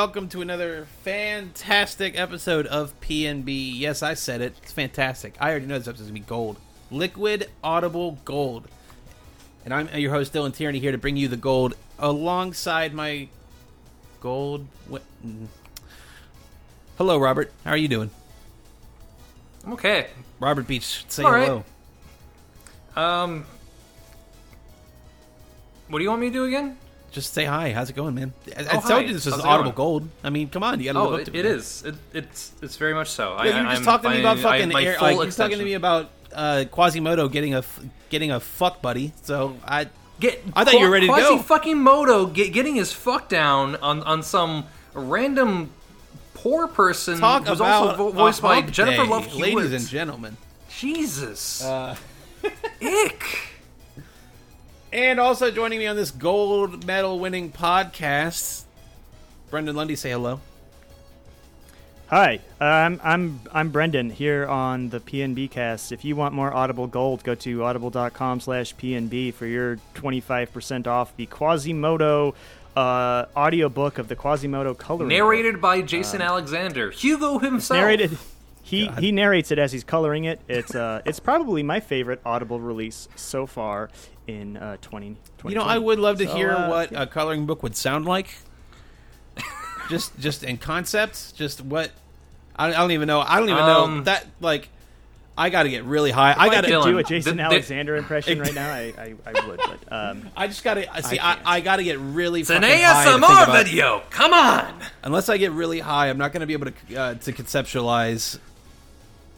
welcome to another fantastic episode of PNB. Yes, I said it. It's fantastic. I already know this episode's gonna be gold. Liquid Audible Gold. And I'm your host, Dylan Tierney, here to bring you the gold alongside my gold. What? mm. Hello, Robert. How are you doing? I'm okay. Robert Beach, say All right. hello. Um, what do you want me to do again? Just say hi. How's it going, man? I, I Oh, told you this is Audible? Gold. I mean, come on, you gotta Oh, live up it, to it is. It, it's it's very much so. Yeah, you were just talking to me about fucking. I- air, like, you were talking to me about uh, Quasimodo getting a getting a fuck buddy. So I Get, I thought you were ready to go. Fucking Moto get, getting his fuck down on on some random poor person talk who's about also vo- voiced by Jennifer Love ladies and gentlemen. Jesus, Uh, ick. And also joining me on this gold medal winning podcast, Brendan Lundy. Say hello. Hi, uh, I'm I'm I'm Brendan here on the PNB cast. If you want more Audible Gold, go to audible.com/slash PNB for your 25% off the Quasimodo uh, audiobook of the Quasimodo coloring. book. Narrated by Jason Alexander, Hugo himself. narrated. He he narrates it as he's coloring it. It's uh it's probably my favorite Audible release so far in uh 20. You know, I would love to So, hear uh, what yeah. a coloring book would sound like. just just in concept, just what I, I don't even know. I don't even know Um, that like. I got to get really high. I I got to do a Jason the- the- Alexander impression right now. I, I, I would, but um, I just gotta see. I, can't. I, gotta get really. It's an fucking high to think ASMR about- video. Come on. Unless I get really high, I'm not gonna be able to uh, to conceptualize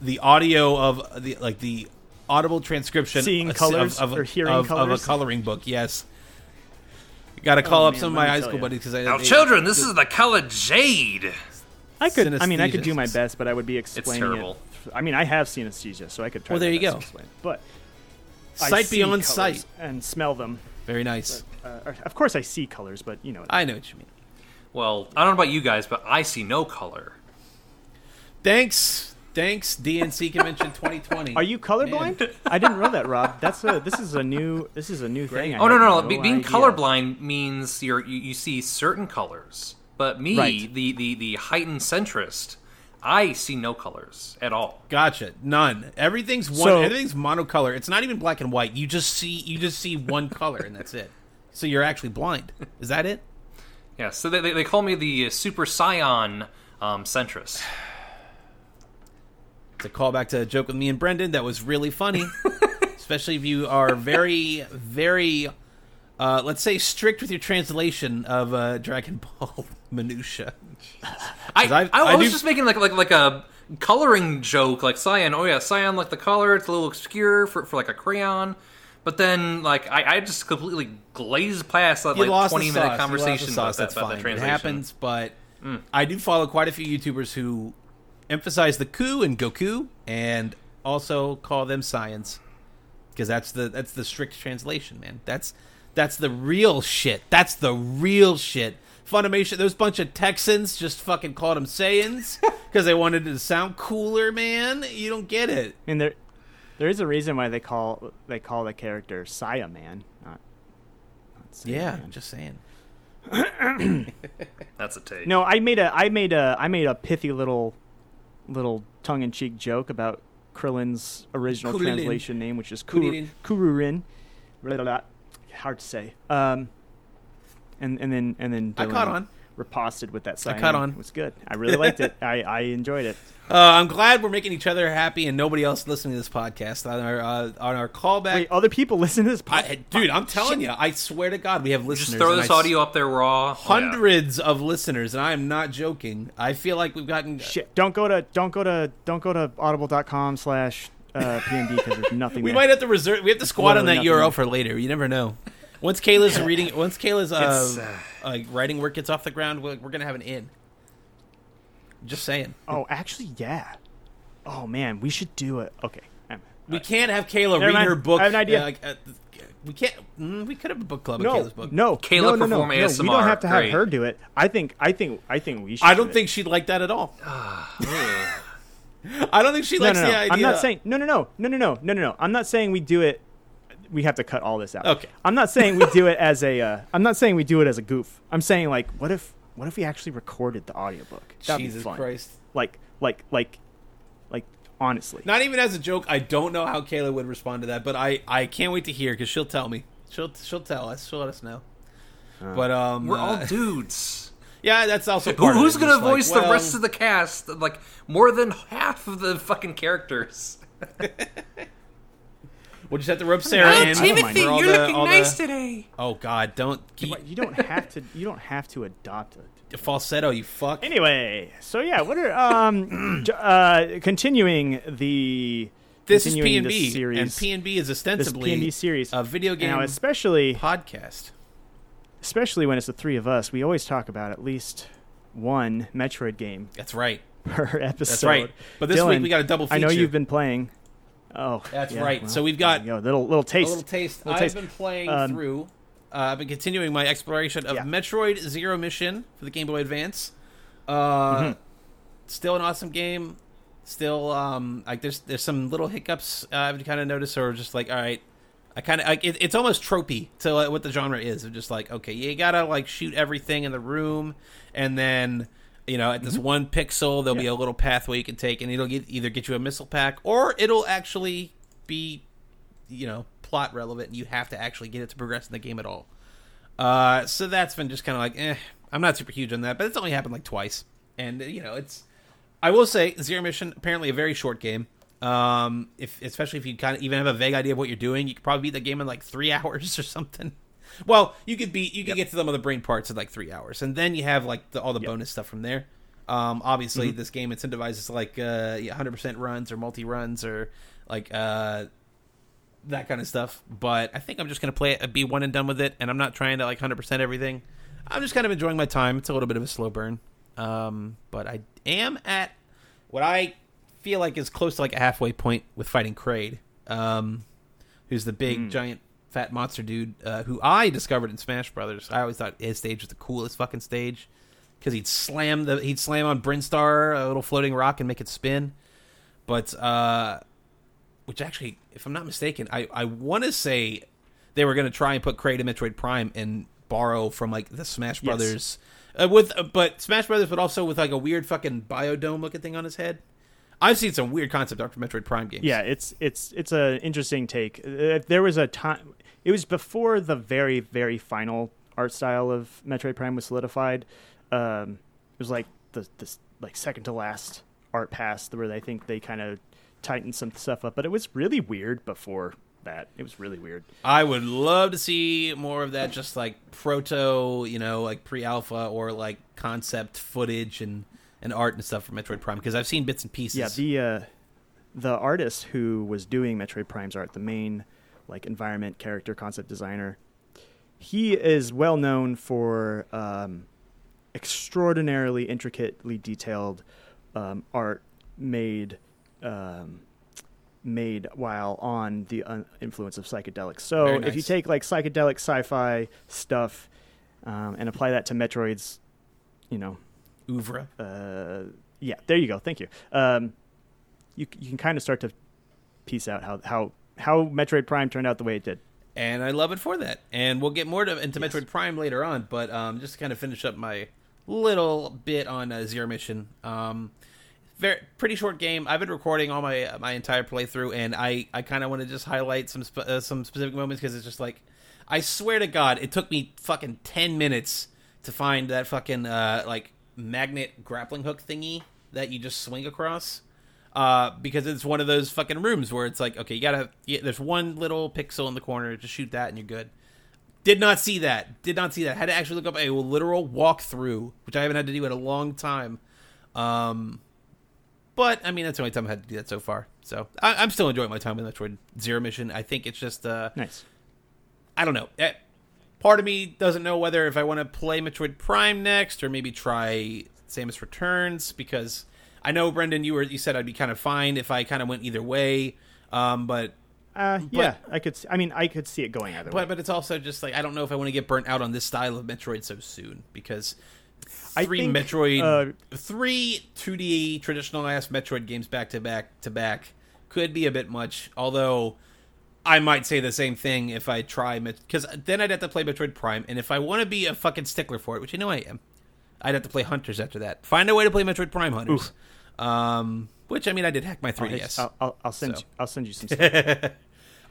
the audio of the like the audible transcription, Seeing of- colors of, of, or hearing of, of a coloring book. Yes. Got to call Oh, up man, some of my high school ya. buddies because I Now, they- children, this is the color jade. I could. I mean, I could do my best, but I would be explaining It's terrible. it. I mean, I have synesthesia, so I could try. Well, there you go. to explain. But I sight see beyond colors sight. and smell them. Very nice. Uh, of course, I see colors, but you know. I know what you mean. Well, I don't know about you guys, but I see no color. Thanks, thanks, DNC Convention 2020. Are you colorblind? I didn't know that, Rob. That's a. This is a new. This is a new thing. I Oh no, had no, no! Be- being idea. colorblind means you're you, you see certain colors, but me, Right. the, the the heightened centrist, I see no colors at all. Gotcha. None. Everything's one. So- everything's monocolor. It's not even black and white. You just see. You just see one color, and that's it. So you're actually blind. Is that it? Yeah, so they, they, they call me the super scion um, centrist. It's a callback to a joke with me and Brendan that was really funny, especially if you are very, very, uh, let's say, strict with your translation of uh, Dragon Ball minutia. I've- I, I was do- just making like like like a coloring joke, like cyan. Oh yeah, cyan like the color. It's a little obscure for, for like a crayon. But then, like, I, I just completely glazed past that You like twenty minute sauce. You lost the conversation about that, That's about that fine. It happens, but I do follow quite a few YouTubers who emphasize the Ku and Goku, and also call them science because that's the that's the strict translation, man. That's that's the real shit. That's the real shit. Funimation, those bunch of Texans just fucking called them Saiyans because they wanted it to sound cooler, man. You don't get it. I mean, there, there is a reason why they call they call the character Saya Man, not. not Saya Yeah, Man. just saying. That's a take. No, I made a I made a I made a pithy little little tongue in cheek joke about Krillin's original Kuririn. translation name, which is Kuririn. Kururin. Hard to say. Um, and and then and then I caught on. Riposted with that sign. caught on. It was good. I really liked it. I, I enjoyed it. Uh, I'm glad we're making each other happy and nobody else listening to this podcast on our uh, on our callback. Wait, other people listen to this podcast? I, dude, I'm telling you, I swear to God, we have listeners. just throw this I s- audio up there raw. Oh, yeah. Hundreds of listeners, and I am not joking. I feel like we've gotten. Shit! Don't go to don't go to don't go to audible.com slash uh, PNB because there's nothing. We there. might have to reserve. We have to squat on that literally nothing URL for later. You never know. Once Kayla's reading, once Kayla's uh, uh, uh, writing work gets off the ground, we're, we're gonna have an in. Just saying. Oh, actually, yeah. Oh man, we should do it. Okay. We can't have Kayla Never read mind. her book. I have an idea. uh, like, uh, we can't. Mm, we could have a book club. of No, Kayla's book. no, Kayla no, no, no, perform no. We don't have to have Great. her do it. I think, I think, I think we should. I do don't it. think she'd like that at all. I don't think she No, likes no, no. the idea. I'm not saying. No, no, no, no, no, no, no, no, no. I'm not saying we do it. We have to cut all this out. Okay. I'm not saying we do it as a. Uh, I'm not saying we do it as a goof. I'm saying like, what if, what if we actually recorded the audiobook? That'd be Jesus fun. Christ. Like, like, like, like, honestly. Not even as a joke. I don't know how Kayla would respond to that, but I, I can't wait to hear because she'll tell me. She'll she'll tell us. She'll let us know. but um, We're uh, all dudes. yeah, that's also Who, part of who's it. gonna Just like, voice well, the rest of the cast? Like more than half of the fucking characters. We'll just have to rope Sarah Oh, in. Timothy, for you're the- looking all the- nice today. Oh God, don't keep you don't have to. You don't have to adopt it. falsetto. You fuck. Anyway, so yeah, what are um, uh, continuing the this is continuing P and B, series, and P and B is this ostensibly P&B series, a video game now especially podcast. especially when it's the three of us, we always talk about at least one Metroid game That's right. per episode. That's right. But this Dylan, week we got a double feature. I know you've been playing. Oh, That's yeah, right. well, so we've got go. little little a taste. little taste. Little I've taste. been playing Um, through. Uh, I've been continuing my exploration of Yeah. Metroid Zero Mission for the Game Boy Advance. Uh, Mm-hmm. Still an awesome game. Still, um, like there's there's some little hiccups uh, I've kind of noticed, or just like, all right, I kind of like it, it's almost tropey to what the genre is of just like, okay, you gotta like shoot everything in the room, and then you know at this one pixel there'll be Mm-hmm. A little pathway you can take, and it'll get, either get you a missile pack or it'll actually be you know plot relevant and you have to actually get it to progress in the game at all. Uh so that's been just kind of like eh i'm not super huge on that but it's only happened like twice. And you know it's i will say zero mission apparently a very short game. Um if especially if you kind of even have a vague idea of what you're doing you could probably beat the game in like three hours or something well you could be you could get to some of the brain parts in like three hours and then you have like the, all the bonus stuff from there um obviously this game incentivizes like uh 100% runs or multi runs or like uh that kind of stuff. But I think I'm just gonna play it, be one and done with it, and I'm not trying to like 100% everything. I'm just kind of enjoying my time. It's a little bit of a slow burn, um, but I am at what I feel like is close to like a halfway point with fighting Kraid, um, who's the big giant fat monster dude uh, who I discovered in Smash Brothers. I always thought his stage was the coolest fucking stage because he'd slam the he'd slam on Brinstar, a little floating rock, and make it spin. But uh, which actually, if I'm not mistaken, I, I want to say they were going to try and put Kraid in Metroid Prime and borrow from like the Smash Yes. Brothers uh, with, uh, but Smash Brothers, but also with like a weird fucking biodome looking thing on his head. I've seen some weird concept art for Metroid Prime games. Yeah, it's it's it's an interesting take. Uh, there was a time. It was before the very very final art style of Metroid Prime was solidified. Um, it was like the this like second to last art pass where I think they kind of tightened some stuff up, but it was really weird before that. It was really weird. I would love to see more of that, just like proto, you know, like pre-alpha or like concept footage and and art and stuff for Metroid Prime because I've seen bits and pieces. Yeah, the uh, the artist who was doing Metroid Prime's art, the main like environment character concept designer, he is well known for um, extraordinarily intricately detailed um, art made um, made while on the un- influence of psychedelics. So Very if you take like psychedelic sci-fi stuff um, and apply that to Metroid's, you know, oeuvre. uh, yeah, there you go. Thank you. Um, you you can kind of start to piece out how how how Metroid Prime turned out the way it did. and I love it for that. And we'll get more to, into Yes. Metroid Prime later on, but um, just to kind of finish up my little bit on uh, Zero Mission. Um, very pretty short game. I've been recording all my my entire playthrough, and I I kind of want to just highlight some sp- uh, some specific moments because it's just like I swear to God, it took me fucking ten minutes to find that fucking uh, like magnet grappling hook thingy that you just swing across uh, because it's one of those fucking rooms where it's like, okay, you gotta. Yeah, there's one little pixel in the corner. Just shoot that, and you're good. Did not see that. Did not see that. Had to actually look up a literal walkthrough, which I haven't had to do in a long time. Um, but I mean, that's the only time I had to do that so far. So I, I'm still enjoying my time with Metroid Zero Mission. I think it's just uh, Nice. I don't know. Eh, Part of me doesn't know whether if I want to play Metroid Prime next or maybe try Samus Returns because I know Brendan, you were you said I'd be kind of fine if I kind of went either way. Um, but Uh, yeah, I could. I mean, I could see it going either way. but but it's also just like I don't know if I want to get burnt out on this style of Metroid so soon because I three think, Metroid, uh, three 2D traditional ass Metroid games back to back to back could be a bit much. Although I might say the same thing if I try because then I'd have to play Metroid Prime, and if I want to be a fucking stickler for it, which you know I am, I'd have to play Hunters after that. Find a way to play Metroid Prime Hunters. Um, which I mean, I did hack my 3ds. I'll, I'll, I'll send So. you, I'll send you some stuff.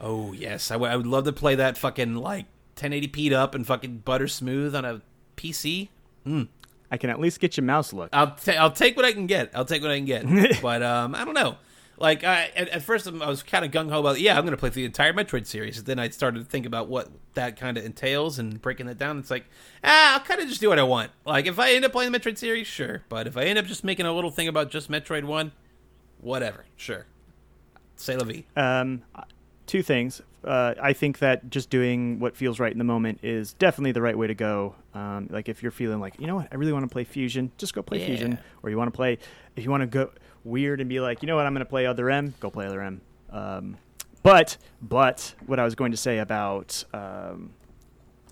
Oh yes, I, w- I would love to play that fucking like 1080p'd up and fucking butter smooth on a PC. I can at least get your mouse look. I'll ta- I'll take what I can get. I'll take what I can get. but um, I don't know. Like I, at, at first, I was kind of gung ho about yeah, I'm going to play through the entire Metroid series. And Then I started to think about what that kind of entails and breaking that down. It's like ah, I'll kind of just do what I want. Like if I end up playing the Metroid series, sure. But if I end up just making a little thing about just Metroid One, whatever, sure. Say la vie. Um, two things. Uh, I think that just doing what feels right in the moment is definitely the right way to go. Um, like if you're feeling like, you know what, I really want to play Fusion, just go play Yeah. Fusion. Or you want to play, if you want to go weird and be like, you know what, I'm going to play Other M, go play Other M. Um, but, but what I was going to say about um,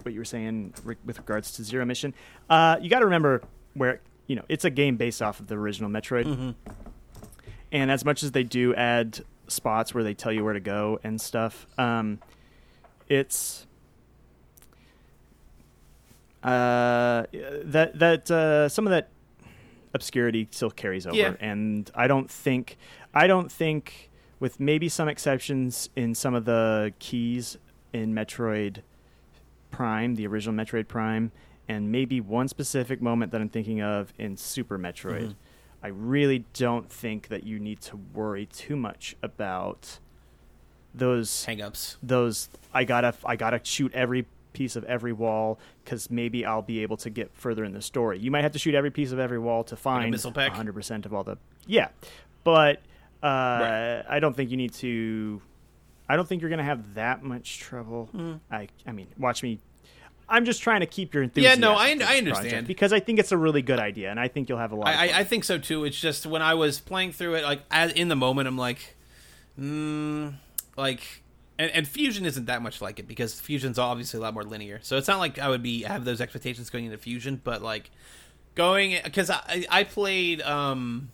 what you were saying re- with regards to Zero Mission, uh, you got to remember where you know it's a game based off of the original Metroid, and as much as they do add spots where they tell you where to go and stuff, um, it's uh, that that uh, some of that obscurity still carries over, Yeah. and I don't think I don't think with maybe some exceptions in some of the keys in Metroid Prime, the original Metroid Prime, and maybe one specific moment that I'm thinking of in Super Metroid. Mhm. I really don't think that you need to worry too much about those Hang-ups. those I gotta I gotta shoot every piece of every wall because maybe I'll be able to get further in the story. You might have to shoot every piece of every wall to find missile pack? 100 percent of all the yeah, but uh, Right. I don't think you need to. I don't think you're gonna have that much trouble. Hmm. I I mean, watch me. I'm just trying to keep your enthusiasm. Yeah, no, I- I understand. because I think it's a really good idea, and I think you'll have a lot. of I. I, I think so too. It's just when I was playing through it, like as, in the moment, I'm like, mm, like, and, and Fusion isn't that much like it because Fusion's obviously a lot more linear. So it's not like I would be have those expectations going into Fusion, but like going because I I played um,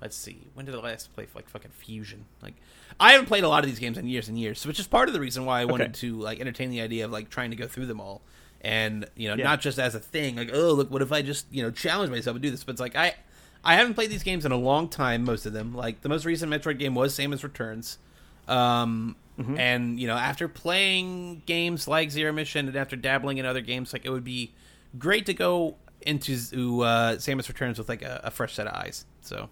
let's see, when did I last play like fucking Fusion? Like I haven't played a lot of these games in years and years, which is part of the reason why I wanted to like entertain the idea of like trying to go through them all. And you know, Yeah. not just as a thing, like oh look, what if I just you know challenge myself and do this? But it's like I, I haven't played these games in a long time. Most of them, like the most recent Metroid game was Samus Returns, um, and you know after playing games like Zero Mission and after dabbling in other games, like it would be great to go into uh, Samus Returns with like a, a fresh set of eyes. So,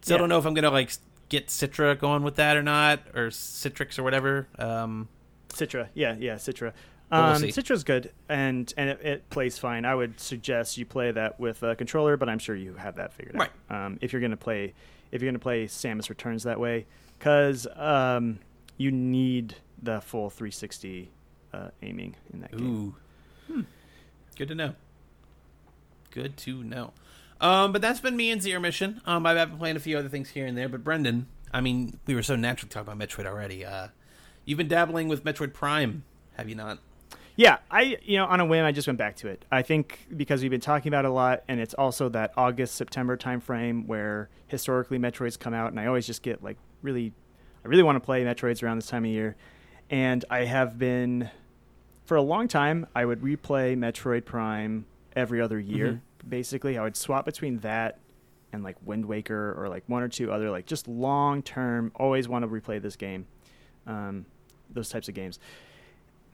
still Yeah. don't know if I'm gonna like get Citra going with that or not, or Citrix or whatever. Um, Citra, yeah, yeah, Citra. But we'll Um. Citra's good, and and it, it plays fine. I would suggest you play that with a controller, but I'm sure you have that figured out. Um, if you're gonna play, if you're gonna play Samus Returns that way, because um, you need the full 360 uh, aiming in that game. Ooh. Hmm. Good to know. Good to know. Um, but that's been me and Zero Mission. Um, I've been playing a few other things here and there. But Brendan, I mean, we were so naturally talking about Metroid already. Uh, you've been dabbling with Metroid Prime, have you not? Yeah, I you know on a whim I just went back to it. I think because we've been talking about it a lot, and it's also that August September timeframe where historically Metroids come out, and I always just get like really, I really want to play Metroids around this time of year, and I have been for a long time. I would replay Metroid Prime every other year. Basically, I would swap between that and like Wind Waker or like one or two other like just long term. Always want to replay this game, um, those types of games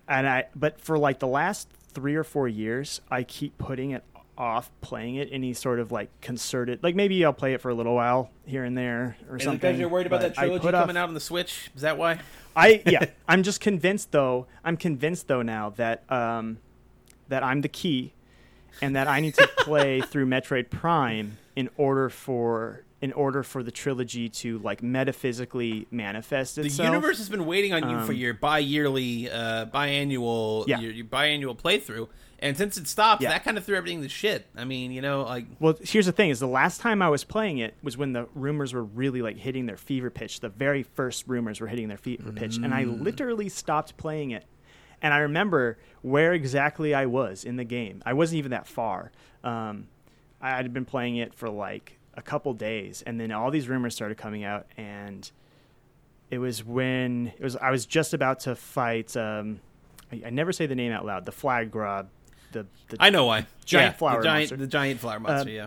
and I but for like the last three or four years, I keep putting it off playing it any sort of like concerted like maybe I'll play it for a little while here and there or Is something. because you're worried about that trilogy put off- coming out on the Switch? Is that why? I yeah, I'm just convinced though. I'm convinced though now that um that I'm the key and that I need to play through Metroid Prime in order for in order for the trilogy to like metaphysically manifest itself. The universe has been waiting on you for Um, your bi-yearly, uh, biannual, Yeah. your, your biannual playthrough, and since it stopped, Yeah. that kind of threw everything to shit. I mean, you know, like Well, here's the thing: is the last time I was playing it was when the rumors were really like hitting their fever pitch. The very first rumors were hitting their fever pitch, and I literally stopped playing it. And I remember where exactly I was in the game. I wasn't even that far. Um, I had been playing it for like a couple days, and then all these rumors started coming out, and it was when it was I was just about to fight. Um, I, I never say the name out loud. The Flaahgra the, the I know why. Giant Yeah, flower the giant, monster. the giant flower monster. Um, yeah.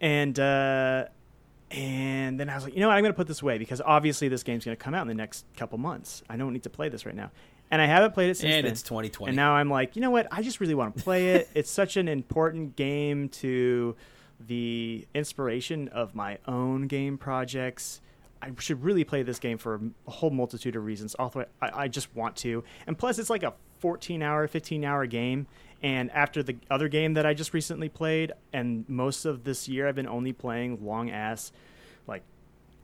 and uh, and then I was like, you know what, I'm going to put this away because obviously this game's going to come out in the next couple months. I don't need to play this right now, and I haven't played it since And then. it's 2020. And now I'm like, you know what? I just really want to play it. it's such an important game to the inspiration of my own game projects. I should really play this game for a whole multitude of reasons. Also, I, I just want to. And plus, it's like a 14 hour, 15 hour game. And after the other game that I just recently played, and most of this year I've been only playing long ass, like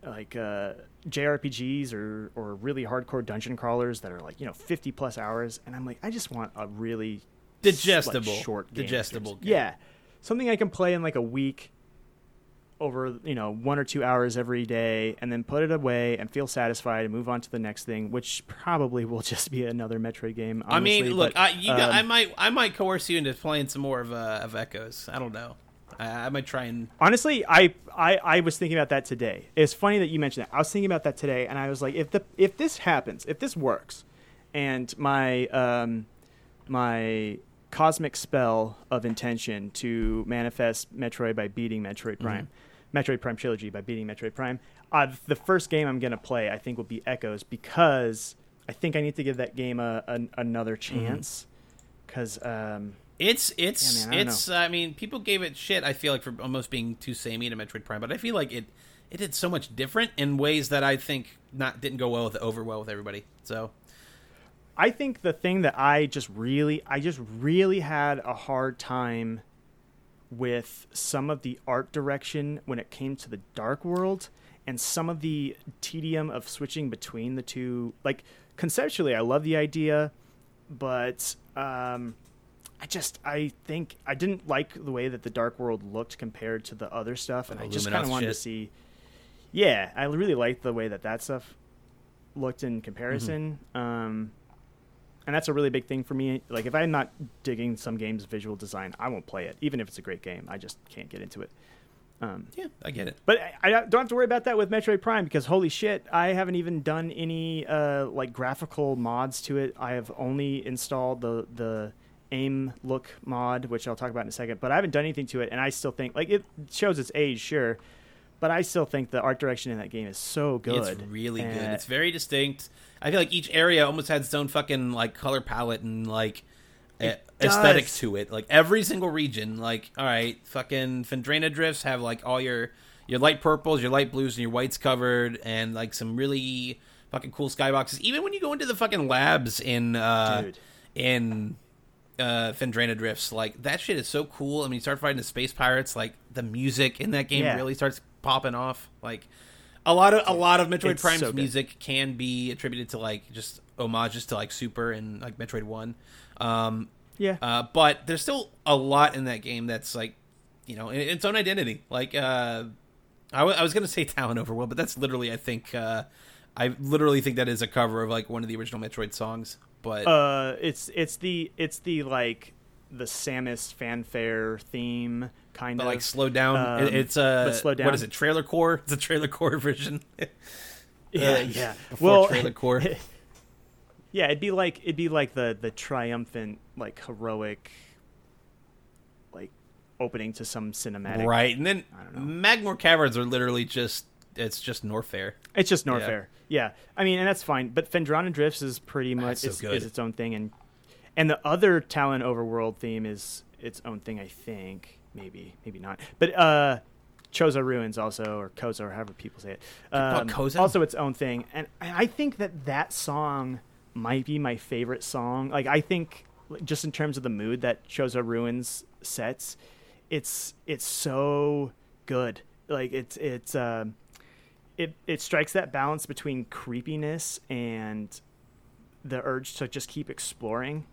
like uh, JRPGs or or really hardcore dungeon crawlers that are like you know 50 plus hours, and I'm like, I just want a really Digestible. like, short game Digestible game. Yeah, something I can play in like a week over you know one or two hours every day and then put it away and feel satisfied and move on to the next thing which probably will just be another metroid game I mean, look, but, I, you got, um, I might, I might coerce you into playing some more of uh, of Echoes. I don't know. I, I might try and. honestly I, I i was thinking about that today it's funny that you mentioned that i was thinking about that today and i was like if the if this happens if this works and my um my cosmic spell of intention to manifest metroid by beating metroid prime metroid prime trilogy by beating metroid prime uh, the first game i'm going to play i think will be echoes because i think i need to give that game a, another chance because um It's it's Yeah, man, I it's. I mean, people gave it shit. I feel like for almost being too samey to Metroid Prime, but I feel like it it did so much different in ways that I think not didn't go well with over well with everybody. So I think the thing that I just really, I just really had a hard time with some of the art direction when it came to the Dark World and some of the tedium of switching between the two. Like conceptually, I love the idea, but um, I just I think I didn't like the way that the Dark World looked compared to the other stuff, and I just kind of wanted to see. Yeah, I really liked the way that that stuff looked in comparison. Um, and that's a really big thing for me. Like if I'm not digging some game's visual design, I won't play it, even if it's a great game. I just can't get into it. Um, yeah, I get it. but I, I don't have to worry about that with Metroid Prime because holy shit, I haven't even done any uh, like graphical mods to it. I have only installed the the aim look mod, which I'll talk about in a second. But I haven't done anything to it, and I still think like it shows its age, sure, but I still think the art direction in that game is so good. It's really good. It's very distinct. I feel like each area almost has its own fucking like color palette and like a- aesthetic to it. Like every single region, like all right, fucking Phendrana drifts have like all your your light purples, your light blues, and your whites covered, and like some really fucking cool skyboxes. Even when you go into the fucking labs in uh Dude. in uh Phendrana drifts, like that shit is so cool. I mean, you start fighting the space pirates, like the music in that game Yeah. really starts popping off. Like a lot of a lot of Metroid It's Prime's so music can be attributed to like just homages to like Super and like Metroid One. Um, yeah, uh, but there's still a lot in that game that's like, you know, in its own identity. Like, uh, I, w- I was gonna say Tallon Overworld, but that's literally, I think, uh, I literally think that is a cover of like one of the original Metroid songs. But uh, it's it's the it's the like the Samus fanfare theme kind but of like slowed down. Um, It- it's a but slow down. is it? Trailer core. It's a trailer core version. yeah uh, yeah well trailer core. yeah it'd be like it'd be like the the triumphant like heroic like opening to some cinematic right, and then I don't know. Magmoor Caverns are literally just it's just Norfair. It's just Yeah. Norfair. Yeah. I mean, and that's fine. But Phendrana Drifts is pretty much so good. is its own thing, and and the other Tallon Overworld theme is its own thing. I think maybe maybe not. But uh, Chozo Ruins also, or Kozo, or however people say it. Um? Also, its own thing, and I I think that that song might be my favorite song. Like I think, just in terms of the mood that Chozo Ruins sets, it's it's so good. Like it's it's. Um, it it strikes that balance between creepiness and the urge to just keep exploring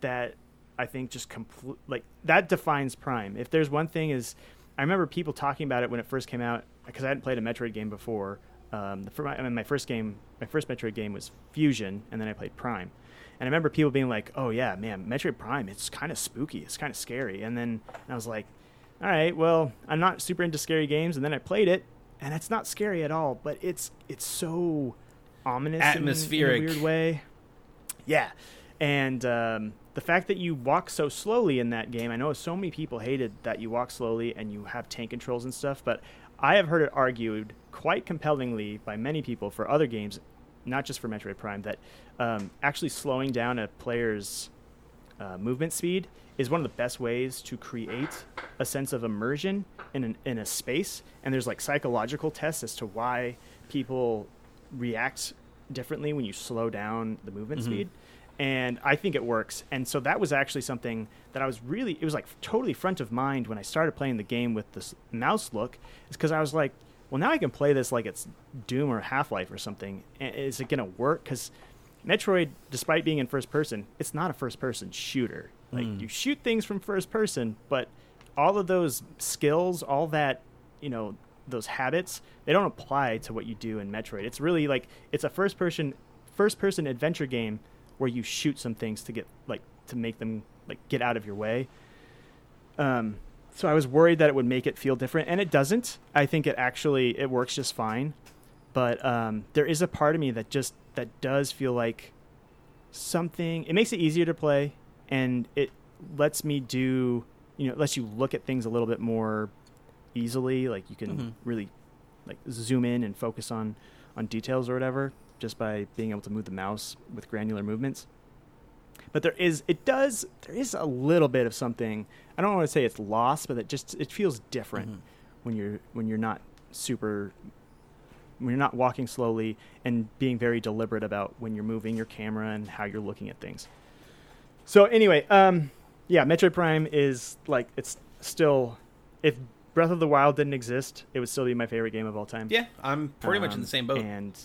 that I think just complete like that defines Prime. If there's one thing is I remember people talking about it when it first came out because I hadn't played a Metroid game before. Um, the I mean, my first game, my first Metroid game was Fusion, and then I played Prime. And I remember people being like, "Oh yeah, man, Metroid Prime, it's kind of spooky, it's kind of scary." And then I was like, "All right, well, I'm not super into scary games." And then I played it, and it's not scary at all, but it's it's so ominous, in- Atmospheric. in, a weird way. Yeah, and um, the fact that you walk so slowly in that game, I know so many people hated that you walk slowly and you have tank controls and stuff, but I have heard it argued quite compellingly by many people for other games, not just for Metroid Prime, that um, actually slowing down a player's uh, movement speed is one of the best ways to create a sense of immersion in an, in a space. And there's like psychological tests as to why people react differently when you slow down the movement Mm-hmm. speed. And I think it works. And so that was actually something that I was really, it was like totally front of mind when I started playing the game with this mouse look, is because I was like, well, now I can play this like it's Doom or Half Life or something. And Is it going to work? Because Metroid, despite being in first person, it's not a first person shooter. Like Hmm. you shoot things from first person, but all of those skills, all that, you know, those habits, they don't apply to what you do in Metroid. It's really like it's a first person first person adventure game where you shoot some things to get like to make them like get out of your way. Um so I was worried that it would make it feel different and it doesn't. I think it actually it works just fine. But um there is a part of me that just that does feel like something it makes it easier to play and it lets me do you know lets you look at things a little bit more easily like you can Mhm. really like zoom in and focus on on details or whatever just by being able to move the mouse with granular movements but there is it does there is a little bit of something i don't want to say it's lost but it just it feels different Mhm. when you're when you're not super when you're not walking slowly and being very deliberate about when you're moving your camera and how you're looking at things. So anyway, um, yeah, Metroid Prime is like it's still if Breath of the Wild didn't exist, it would still be my favorite game of all time. Yeah, I'm pretty much in Um, the same boat. And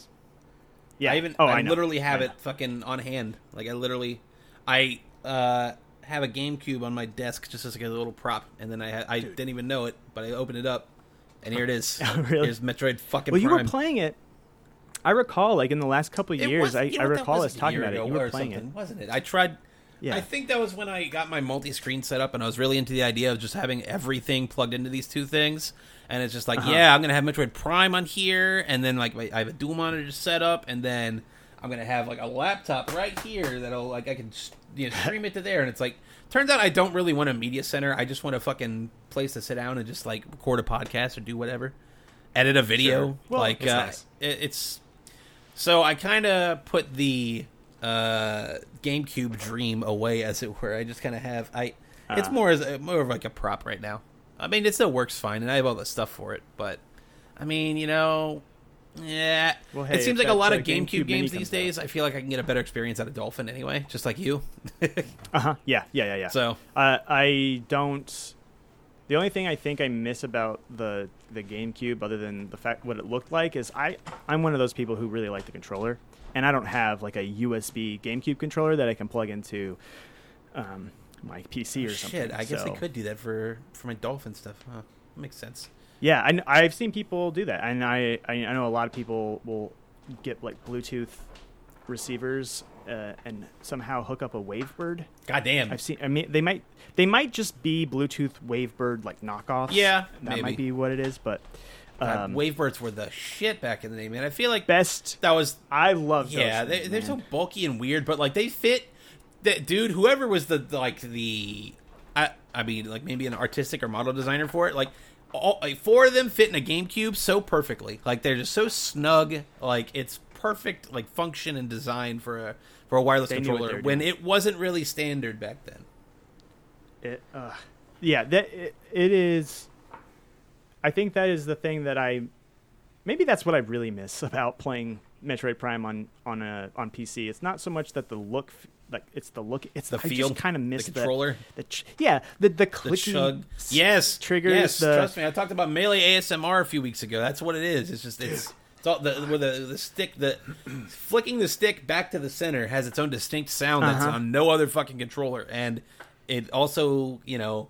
yeah, I even oh, I, I literally have I it fucking on hand. Like I literally, I uh, have a GameCube on my desk just as like a little prop, and then I had, I didn't even know it, but I opened it up, and here it is. Really? Here's Metroid fucking Well, you Prime. were playing it. I recall, like in the last couple of years, was- I, you know I recall us talking about it. You were playing it. wasn't it? I tried. Yeah. I think that was when I got my multi-screen set up, and I was really into the idea of just having everything plugged into these two things. And it's just like, Uh-huh. yeah, I'm gonna have Metroid Prime on here, and then like I have a dual monitor set up, and then I'm gonna have like a laptop right here that'll like I can you know, stream it to there. And it's like, turns out I don't really want a media center. I just want a fucking place to sit down and just like record a podcast or do whatever, edit a video. Sure. Well, like it's uh, nice. it, it's so I kind of put the uh, GameCube dream away, as it were. I just kind of have I. It's Ah. more as a, more of like a prop right now. I mean, it still works fine, and I have all the stuff for it. But I mean, you know, yeah. Well, hey, it seems like a lot of uh, GameCube, GameCube games these days. I feel like I can get a better experience out of Dolphin anyway, just like you. Uh huh. Yeah. Yeah. Yeah. Yeah. so Uh, I don't. The only thing I think I miss about the the GameCube, other than the fact what it looked like, is I I'm one of those people who really like the controller, and I don't have like a USB GameCube controller that I can plug into um, my PC or something. shit, I guess so- I could do that for for my Dolphin stuff. Huh. Makes sense. Yeah, I, kn- I've seen people do that, and I, I I know a lot of people will get like Bluetooth receivers uh, and somehow hook up a Wavebird. God damn. I've seen. I mean, they might they might just be Bluetooth Wavebird like knockoffs. Yeah, that maybe. might be what it is. But God, um, Wavebirds were the shit back in the day, man. I feel like best. that was I love. yeah. those They, things, they're so bulky and weird, but like they fit. That dude, whoever was the like the, I I mean like maybe an artistic or model designer for it, like. All, like four of them fit in a GameCube so perfectly. Like they're just so snug. Like it's perfect, like function and design for a for a wireless They controller when it wasn't really standard back then. It, uh, yeah, that it, it is. I think that is the thing that I. Maybe that's what I really miss about playing Metroid Prime on on a on PC. It's not so much that the look, like it's the look. It's The I feel, just kind of the miss controller. The, the ch- yeah, the the The clicking chug. s- Yes, triggers. Yes, the, trust me. I talked about melee ASMR a few weeks ago. That's what it is. It's just it's it's all the with the the stick the flicking the stick back to the center has its own distinct sound that's Uh-huh. on no other fucking controller, and it also you know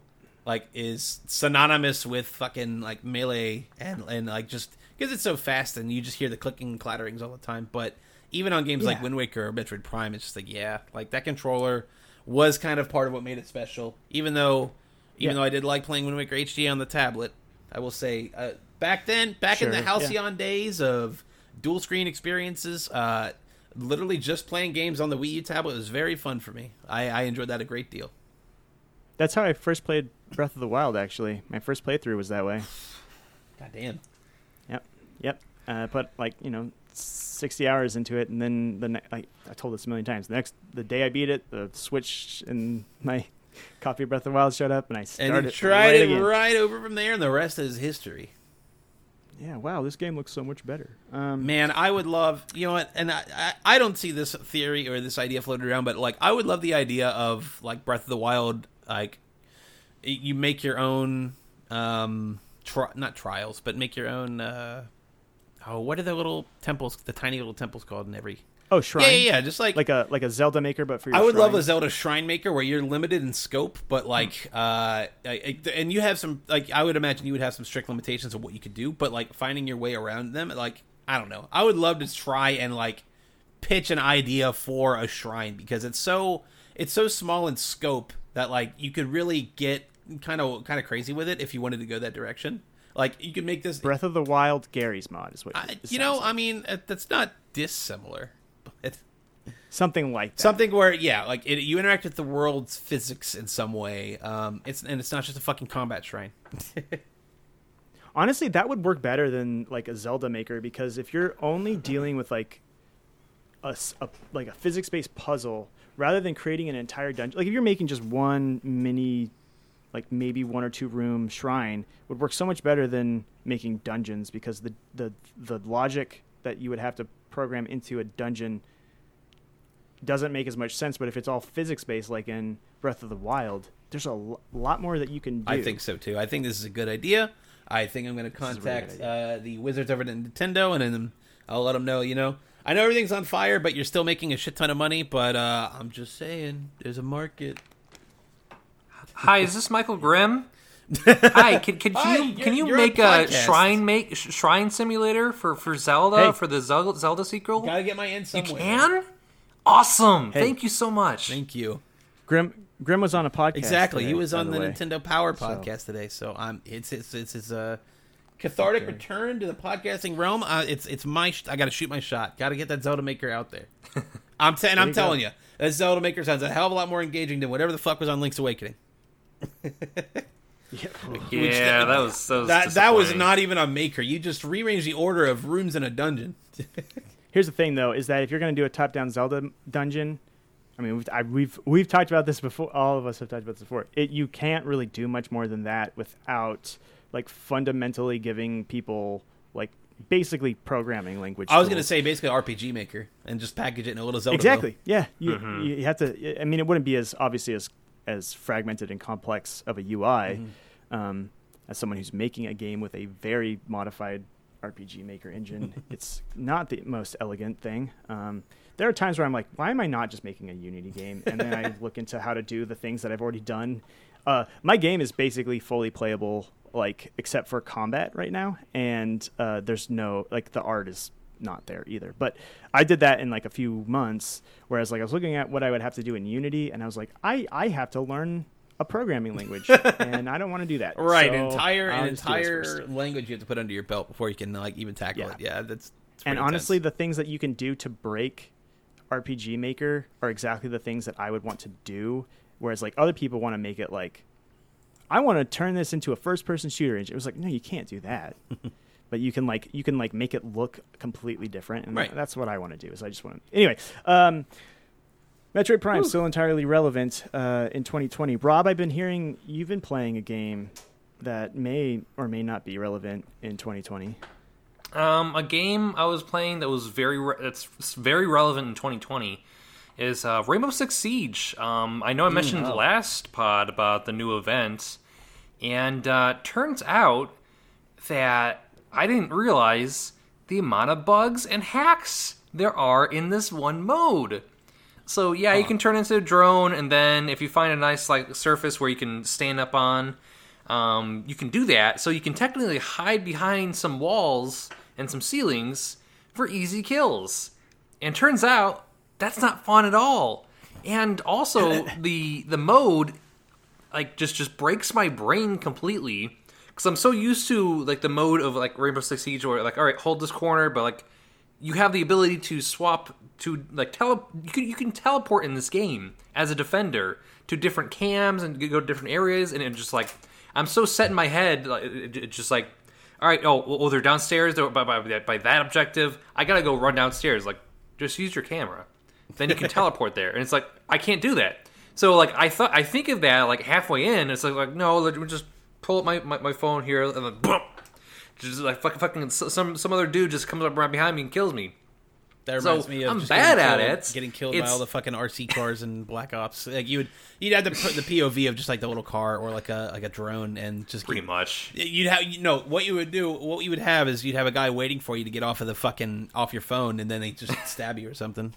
like is synonymous with fucking like melee and and like just because it's so fast and you just hear the clicking and clatterings all the time. But even on games like Wind Waker or Metroid Prime, it's just like yeah, like that controller was kind of part of what made it special. Even though even Yeah. though I did like playing Wind Waker HD on the tablet, I will say uh, back then, back in the Sure, Halcyon days of dual screen experiences, uh, literally just playing games on the Wii U tablet was very fun for me. I, I enjoyed that a great deal. That's how I first played Breath of the Wild. Actually, my first playthrough was that way. God damn. Yep, yep. Uh, I put like you know sixty hours into it, and then the ne- I, I told this a million times. The next the day I beat it, the Switch and my copy of Breath of the Wild showed up, and I And started you tried right it again. right over from there, and the rest is history. Yeah, wow, this game looks so much better. Um, Man, I would love you know what, and I, I I don't see this theory or this idea floated around, but like I would love the idea of like Breath of the Wild, like you make your own, um, tri- not trials, but make your own. uh Oh, what are the little temples? The tiny little temples called in every. oh, shrine. Yeah, yeah, yeah. Just like, Like a like a Zelda maker, but for your I would love a. Zelda Shrine Maker where you're limited in scope, but like, uh, I- I- and you have some like I would imagine you would have some strict limitations of what you could do, but like finding your way around them, like I don't know. I would love to try and like pitch an idea for a shrine because it's so it's so small in scope that like you could really get kind of kind of crazy with it if you wanted to go that direction. Like you could make this Breath of the Wild Garry's mod is what I, you know, sounds I mean, uh, that's not dissimilar. But something like that. something where yeah like it, you interact with the world's physics in some way um it's and it's not just a fucking combat shrine Honestly, that would work better than like a Zelda maker because if you're only dealing with like a, a- like a physics based puzzle rather than creating an entire dungeon, like if you're making just one mini, like maybe one or two room shrine, would work so much better than making dungeons because the the the logic that you would have to program into a dungeon doesn't make as much sense. But if it's all physics based, like in Breath of the Wild, there's a lot more that you can do. i think so too i think this is a good idea i think i'm going to is a really contact uh the wizards over at nintendo and then i'll let them know you know i know everything's on fire but you're still making a shit ton of money but uh i'm just saying there's a market Hi, is this Michael Grimm? Hi, can, can Hi, you can you make on a shrine make sh- shrine simulator for for Zelda Hey. for the Zelda, Zelda sequel? gotta get my in you somewhere can. Awesome! Hey. Thank you so much. thank you Grim Grim was on a podcast. exactly he was on the, way. nintendo power So- podcast today so i'm it's it's it's his uh cathartic Okay. return to the podcasting realm. Uh, it's it's my sh- I got to shoot my shot. Got to get that Zelda Maker out there. I'm t- and I'm you go. telling you, that Zelda Maker sounds a hell of a lot more engaging than whatever the fuck was on Link's Awakening. Yeah. Yeah, that was that was, That that was not even a maker. You just rearranged the order of rooms in a dungeon. Here's the thing, though, is that if you're going to do a top-down Zelda dungeon, I mean, we've, I, we've we've talked about this before. All of us have talked about this before. It you can't really do much more than that without like fundamentally giving people like basically programming language. I was gonna say basically RPG Maker and just package it in a little Zelda. exactly. Yeah, you Mm-hmm. you have to. I mean, it wouldn't be as obviously as as fragmented and complex of a UI. Mm-hmm. Um, as someone who's making a game with a very modified RPG Maker engine, it's not the most elegant thing. Um, there are times where I'm like, why am I not just making a Unity game? And then I look into how to do the things that I've already done. Uh, my game is basically fully playable, like except for combat right now, and uh, there's no like the art is not there either. But I did that in like a few months. Whereas like I was looking at what I would have to do in Unity, and I was like, I I have to learn a programming language, and I don't want to do that. Right, So an entire I'll an just do this entire language you have to put under your belt before you can like even tackle Yeah. it. Yeah, that's. it's And pretty honestly, intense. the things that you can do to break RPG Maker are exactly the things that I would want to do. Whereas like other people want to make it like, I want to turn this into a first-person shooter. And it was like, no, you can't do that. but you can like you can like make it look completely different, and Right. that's what I want to do. Is I just want to anyway. Um, Metroid Prime still entirely relevant uh, in 2020. Rob, I've been hearing you've been playing a game that may or may not be relevant in 2020. Um, a game I was playing that was very re- that's very relevant in 2020 is uh, Rainbow Six Siege. Um, I know I mentioned oh. last pod about the new event, and uh, turns out that I didn't realize the amount of bugs and hacks there are in this one mode. So yeah, you can turn into a drone, and then if you find a nice like surface where you can stand up on, um, you can do that. So you can technically hide behind some walls and some ceilings for easy kills. And turns out that's not fun at all. And also the the mode like just just breaks my brain completely because I'm so used to like the mode of like Rainbow Six Siege where like all right hold this corner but like you have the ability to swap to like tele you can you can teleport in this game as a defender to different cams and go to different areas and it just like I'm so set in my head like it, it just like all right oh well oh, they're downstairs they're by, by, by that objective I gotta go run downstairs like just use your camera then you can teleport there and it's like I can't do that so like I thought I think of that like halfway in it's like like no let me just pull up my, my, my phone here and then boom just like fucking fucking some some other dude just comes up right behind me and kills me That So, reminds me of I'm bad at killed- it. Getting killed by all the fucking RC cars and Black Ops. Like you would, you'd have to put the POV of just like the little car or like a like a drone and just pretty keep- much You'd have you know what you would do. What you would have is you'd have a guy waiting for you to get off of the fucking off your phone, and then they just stab you or something.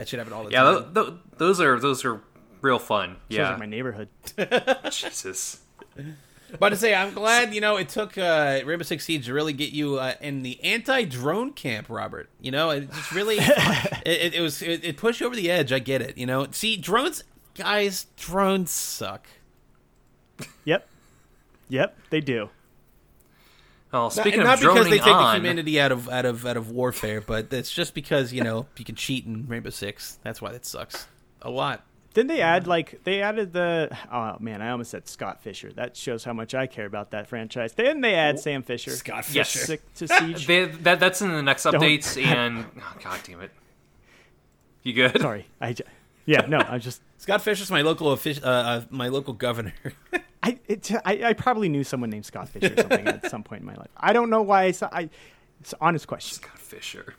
That should happen all the yeah time. th- th- those are those are real fun Sounds yeah like my neighborhood. Jesus But to say, I'm glad you know it took uh, Rainbow Six Siege to really get you uh, in the anti-drone camp, Robert. You know, it just really it, it, it was it, it pushed you over the edge. I get it. You know, see, drones, guys, drones suck. Yep. Yep, they do. Well Not, speaking not of because droning they take on the humanity out of out of out of warfare, but it's just because you know you can cheat in Rainbow Six. That's why that sucks a lot. Didn't they add like they added the oh man, I almost said Scott Fisher. That shows how much I care about that franchise. Didn't they add Sam Fisher Scott Yes. Fisher. to, to Siege? They, that that's in the next Don't- updates and oh, god damn it you good Sorry, I yeah no, I just Scott Fisher's my local offic- uh, uh, my local governor. I, it, I I probably knew someone named Scott Fisher or something at some point in my life. I don't know why. I, saw, I it's an honest question. Scott Fisher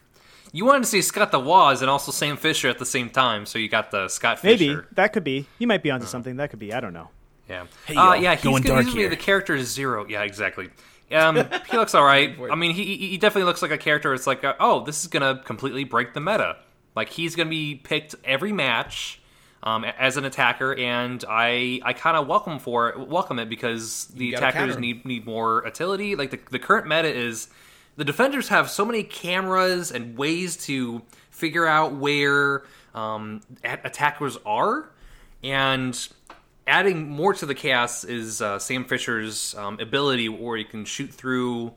you wanted to see Scott the Woz and also Sam Fisher at the same time so you got the Scott Fisher. Maybe that could be. You might be onto something. That could be. I don't know. Yeah. Hey, uh, yeah, he's going gonna, dark he's be here. the character is zero. Yeah, exactly. Um, he looks all right. I mean, he he definitely looks like a character. It's like, uh, oh, this is gonna completely break the meta. Like he's gonna be picked every match um, as an attacker, and I I kind of welcome for welcome it because the attackers need need more utility. Like the the current meta is the defenders have so many cameras and ways to figure out where um, attackers are, and adding more to the chaos is uh, Sam Fisher's um, ability, where you can shoot through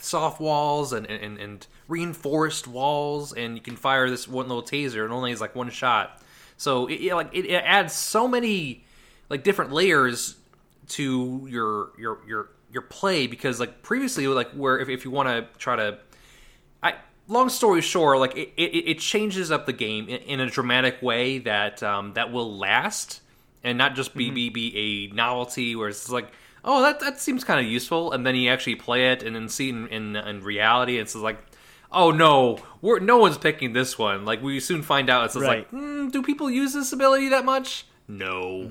soft walls and, and, and reinforced walls, and you can fire this one little taser, and only is like one shot. So it, it, like it, it adds so many like different layers to your your your your play because like previously like where if, if you want to try to I long story short, like it, it, it changes up the game in, in a dramatic way that um, that will last and not just be be, be a novelty where it's like oh that that seems kind of useful and then you actually play it and then see it in in, in reality it's like oh no we're no one's picking this one. Like we soon find out it's just like mm, do people use this ability that much? No.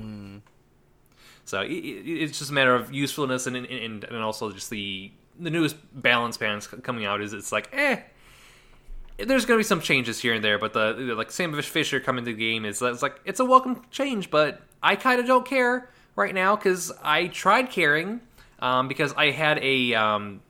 So it, it, it's just a matter of usefulness and and, and also just the the newest balance bands coming out is it's like eh there's going to be some changes here and there but the the- like Sam Fisher coming to the game is it's like it's a welcome change but I kind of don't care right now because I tried caring um, because I had a um,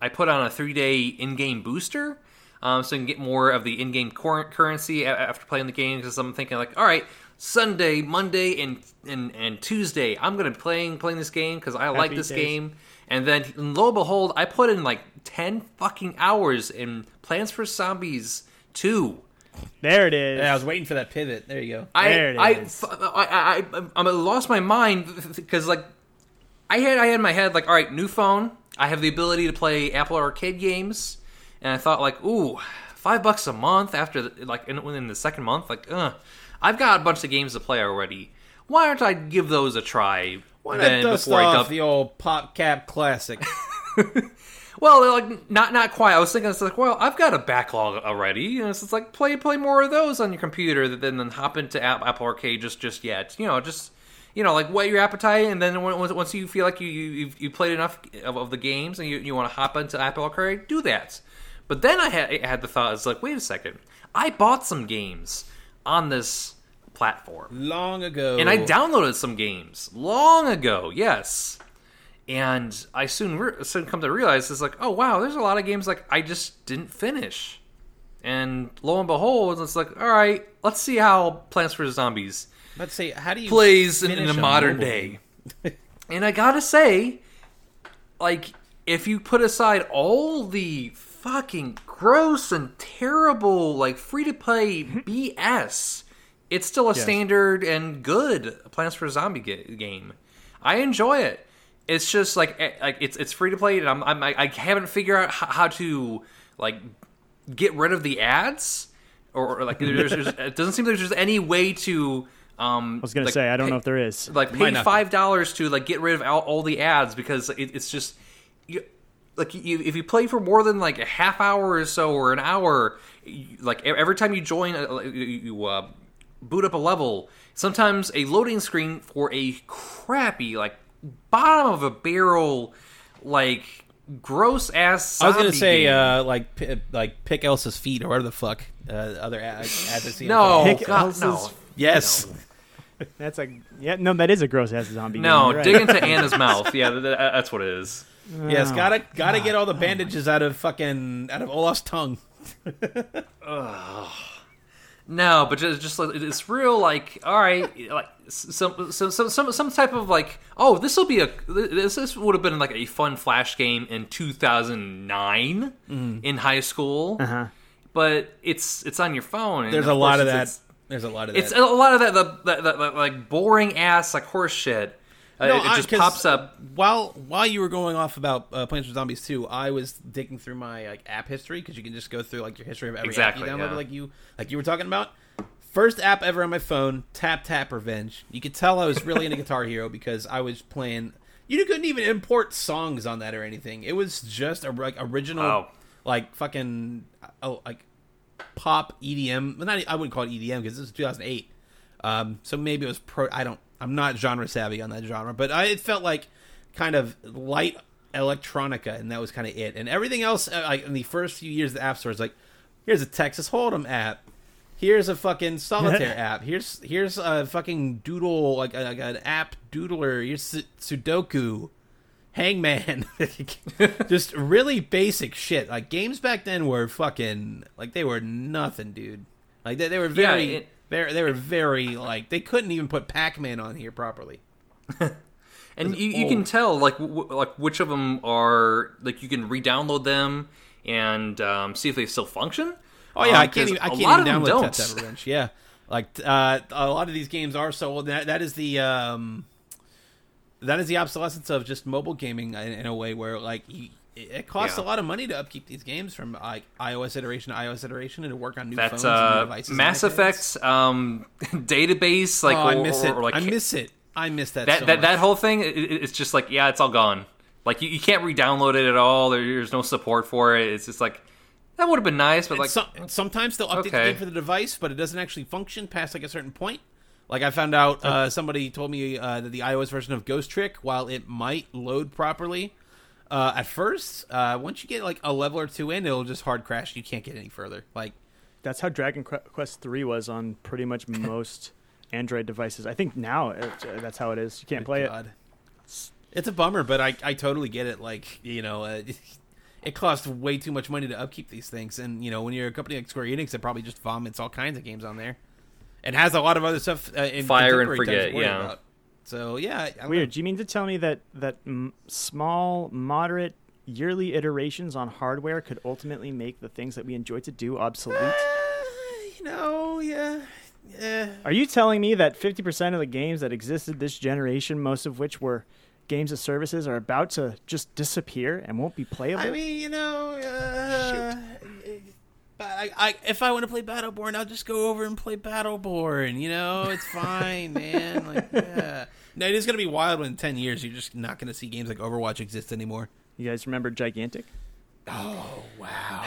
I put on a three day in game booster um, so I can get more of the in game cur- currency a- after playing the game because I'm thinking like all right Sunday Monday and and, and Tuesday I'm gonna be playing playing this game because I like this days. game and then lo and behold I put in like ten fucking hours in Plants for Zombies two. There it is. Yeah, I was waiting for that pivot. There you go. I, There it I, is. f- I, I, I, I lost my mind because like I had I had my head like all right new phone I have the ability to play Apple Arcade games and I thought like ooh five bucks a month after the, like in, the second month like uh I've got a bunch of games to play already why don't I give those a try Why not dust off dump the old PopCap classic? Well, like not not quite. I was thinking it's like, well, I've got a backlog already. So it's like play play more of those on your computer than then hop into App, Apple Arcade just just yet. You know, just you know, like whet your appetite, and then once once you feel like you you you've, you played enough of, of the games and you you want to hop into Apple Arcade, do that. But then I had I had the thought, it's like, wait a second, I bought some games on this platform. Long ago, And I downloaded some games long ago, yes. And I soon re- soon come to realize it's like, oh wow, there's a lot of games like I just didn't finish. And lo and behold, it's like, all right, let's see how Plants vs Zombies Let's say, how do you plays in, in a modern day. and I gotta say, like if you put aside all the fucking gross and terrible like free to play BS, it's still a standard and good Plants vs Zombie ga- game. I enjoy it. It's just like eh, like it's it's free to play, and I'm, I'm I I haven't figured out how to like get rid of the ads, or, or like there's, there's, it doesn't seem like there's any way to. Um, I was gonna like, say I don't pay- know if there is. like Might pay five dollars to like get rid of all, all the ads because it, it's just you, like you, if you play for more than like a half hour or so or an hour, you, like every time you join, uh, you, you uh, boot up a level, sometimes a loading screen for a crappy like bottom of a barrel like gross ass. I was gonna say game. uh, like pi- like pick Elsa's feet or whatever the fuck uh, other ad, ads I see. no, Pick God, Elsa's no. Yes. That's a yeah. No, that is a gross ass zombie. No, game. You're dig into Anna's mouth. Yeah, th- th- that's what it is. Yes, Oh, gotta gotta get all the bandages out of fucking out of Olaf's tongue. No, but just just like it's real like all right, like some some some some, some type of like oh this will be a this this would have been like a fun flash game in 2009 in high school. Uh-huh. But it's it's on your phone. And There's a lot of that. it's- There's a lot of It's, that. it's a lot of that the, the, the, the like boring ass like horse shit. Uh, No, it, it I- pops up. while while you were going off about uh, Plants vs Zombies 2, I was digging through my like app history because you can just go through like your history of every Exactly, app you downloaded, yeah. like you like you were talking about. First app ever on my phone, Tap Tap Revenge. You could tell I was really into Guitar Hero because I was playing. You couldn't even import songs on that or anything. It was just a like original, Wow. like fucking oh like pop EDM. Well, not I wouldn't call it EDM because this is 2008. Um, so maybe it was pro. I don't. I'm not genre savvy on that genre, but I, it felt like kind of light electronica, and that was kind of it. And everything else, uh, like in the first few years of the App Store, is like, here's a Texas Hold'em app. Here's a fucking solitaire app. Here's here's a fucking doodle like, like an app doodler. Here's Su- Sudoku, Hangman. Just really basic shit. Like games back then were fucking like they were nothing, dude. Like they, they were Yeah, very it- very they were very like they couldn't even put Pac-Man on here properly. and you, you can tell like w- like which of them are like you can re-download them and um, see if they still function. Oh yeah, Um, I can't. even I can't even download Tap Revenge. Yeah, like uh, a lot of these games are so old. That that is the um, that is the obsolescence of just mobile gaming in, in a way where like you, it costs Yeah. a lot of money to upkeep these games from like iOS iteration to iOS iteration and to work on new That's phones and new uh, devices. Mass iPads. Effect um, database. Like oh, I miss or- it. or, like I miss it. I miss that. that so that, that whole thing. It, it- it's just like yeah, it's all gone. Like you, you can't re-download it at all. There- There's no support for it. It's just like that would have been nice, but like So- sometimes they'll update the game for the device, but it doesn't actually function past like a certain point. Like I found out, uh, somebody told me uh, that the iOS version of Ghost Trick, while it might load properly uh, at first, uh, once you get like a level or two in, it'll just hard crash. You can't get any further. Like That's how Dragon Quest Three was on pretty much most Android devices. I think now it, uh, that's how it is. You can't play it. God. It's a bummer, but I, I totally get it. Like you know, uh, it costs way too much money to upkeep these things, and you know when you're a company like Square Enix, it probably just vomits all kinds of games on there. It has a lot of other stuff. Uh, in Fire and forget, yeah. about. So yeah, I- Weird. Do you mean to tell me that that m- small, moderate, yearly iterations on hardware could ultimately make the things that we enjoy to do obsolete? Uh, you know, yeah, yeah. Are you telling me that 50% of the games that existed this generation, most of which were games of services, are about to just disappear and won't be playable? I mean, you know, uh, but I, I, if I want to play Battleborn, I'll just go over and play Battleborn. You know, it's fine, man. Like, yeah. No, it is gonna be wild when in ten years you're just not gonna see games like Overwatch exist anymore. you guys remember Gigantic? Oh wow,